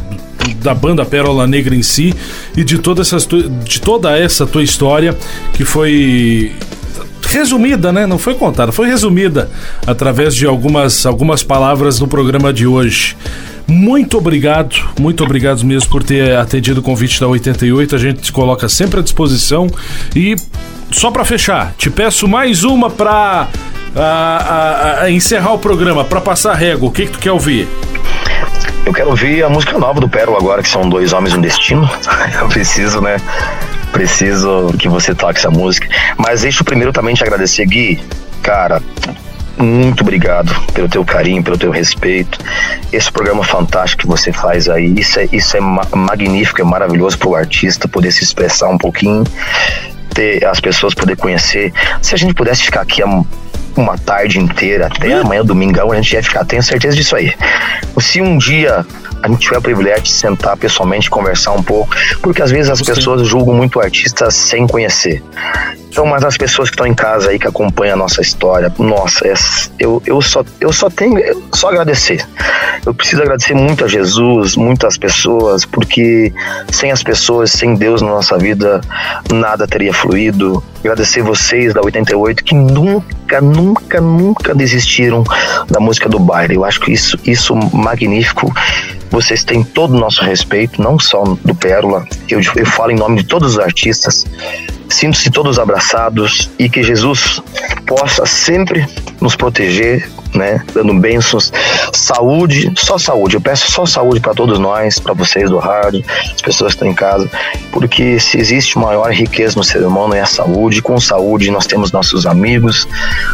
da banda Pérola Negra em si e de toda essa, de toda essa tua história que foi resumida, né? Não foi contada, foi resumida através de algumas, algumas palavras no programa de hoje. Muito obrigado, muito obrigado mesmo por ter atendido o convite da 88. A gente se coloca sempre à disposição. E só para fechar, te peço mais uma para encerrar o programa, para passar régua. O que, que tu quer ouvir? Eu quero ouvir a música nova do Pérola agora, que são Dois Homens e um Destino. Eu preciso, né? Preciso que você toque essa música. Mas deixa eu primeiro também te agradecer, Gui. Cara, muito obrigado pelo teu carinho, pelo teu respeito. Esse programa fantástico que você faz aí, isso é, isso é ma magnífico, é maravilhoso para o artista poder se expressar um pouquinho, ter as pessoas poder conhecer. Se a gente pudesse ficar aqui uma tarde inteira, até amanhã, domingão, a gente ia ficar, tenho certeza disso aí. Se um dia a gente tiver o privilégio de sentar pessoalmente, conversar um pouco, porque às vezes as pessoas julgam muito o artista sem conhecer. Então, mas as pessoas que estão em casa aí, que acompanham a nossa história, nossa, é, eu, eu, só, eu só tenho só agradecer. Eu preciso agradecer muito a Jesus, muitas pessoas, porque sem as pessoas, sem Deus na nossa vida, nada teria fluído. Agradecer vocês da 88 que nunca, nunca, nunca desistiram da música do baile. Eu acho que isso, isso magnífico. Vocês têm todo o nosso respeito, não só do Pérola. Eu, eu falo em nome de todos os artistas. Sinto-se todos abraçados e que Jesus possa sempre nos proteger, né? Dando bênçãos, saúde, só saúde. Eu peço só saúde para todos nós, para vocês do rádio, as pessoas que estão em casa, porque se existe maior riqueza no ser humano é a saúde. Com saúde nós temos nossos amigos,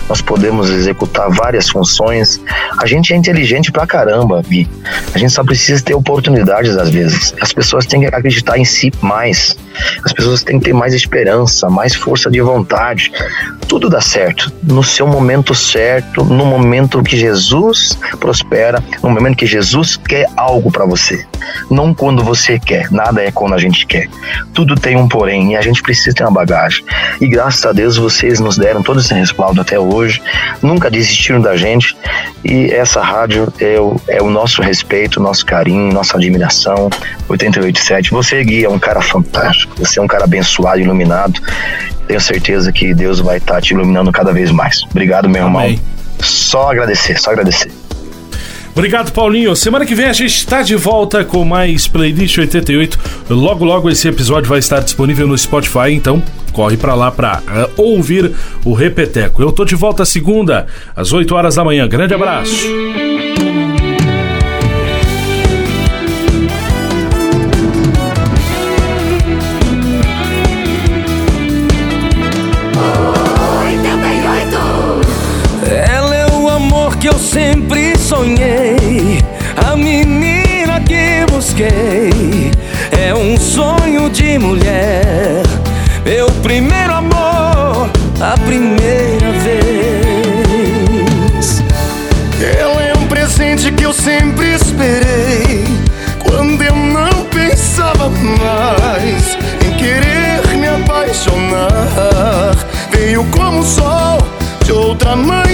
nós podemos executar várias funções. A gente é inteligente pra caramba, Gui. A gente só precisa ter oportunidades às vezes. As pessoas têm que acreditar em si mais. As pessoas têm que ter mais esperança, mais força de vontade. Tudo dá certo no seu momento certo, no momento que Jesus prospera, no momento que Jesus quer algo para você. Não quando você quer, nada é quando a gente quer. Tudo tem um porém e a gente precisa ter uma bagagem. E graças a Deus vocês nos deram todo esse respaldo até hoje, nunca desistiram da gente e essa rádio é o, é o nosso respeito, nosso carinho, nossa admiração. 887. Você, é um cara fantástico. Você é um cara abençoado, iluminado. Tenho certeza que Deus vai estar tá te iluminando cada vez mais. Obrigado, meu Amém. irmão. Só agradecer, só agradecer. Obrigado, Paulinho. Semana que vem a gente está de volta com mais Playlist 88. Logo, logo esse episódio vai estar disponível no Spotify, então corre para lá para uh, eh, ouvir o Repeteco. Eu tô de volta segunda, às 8 horas da manhã. Grande abraço. Mulher. Meu primeiro amor, a primeira vez. Ela é um presente que eu sempre esperei. Quando eu não pensava mais em querer me apaixonar, veio como o sol de outra amanhecer.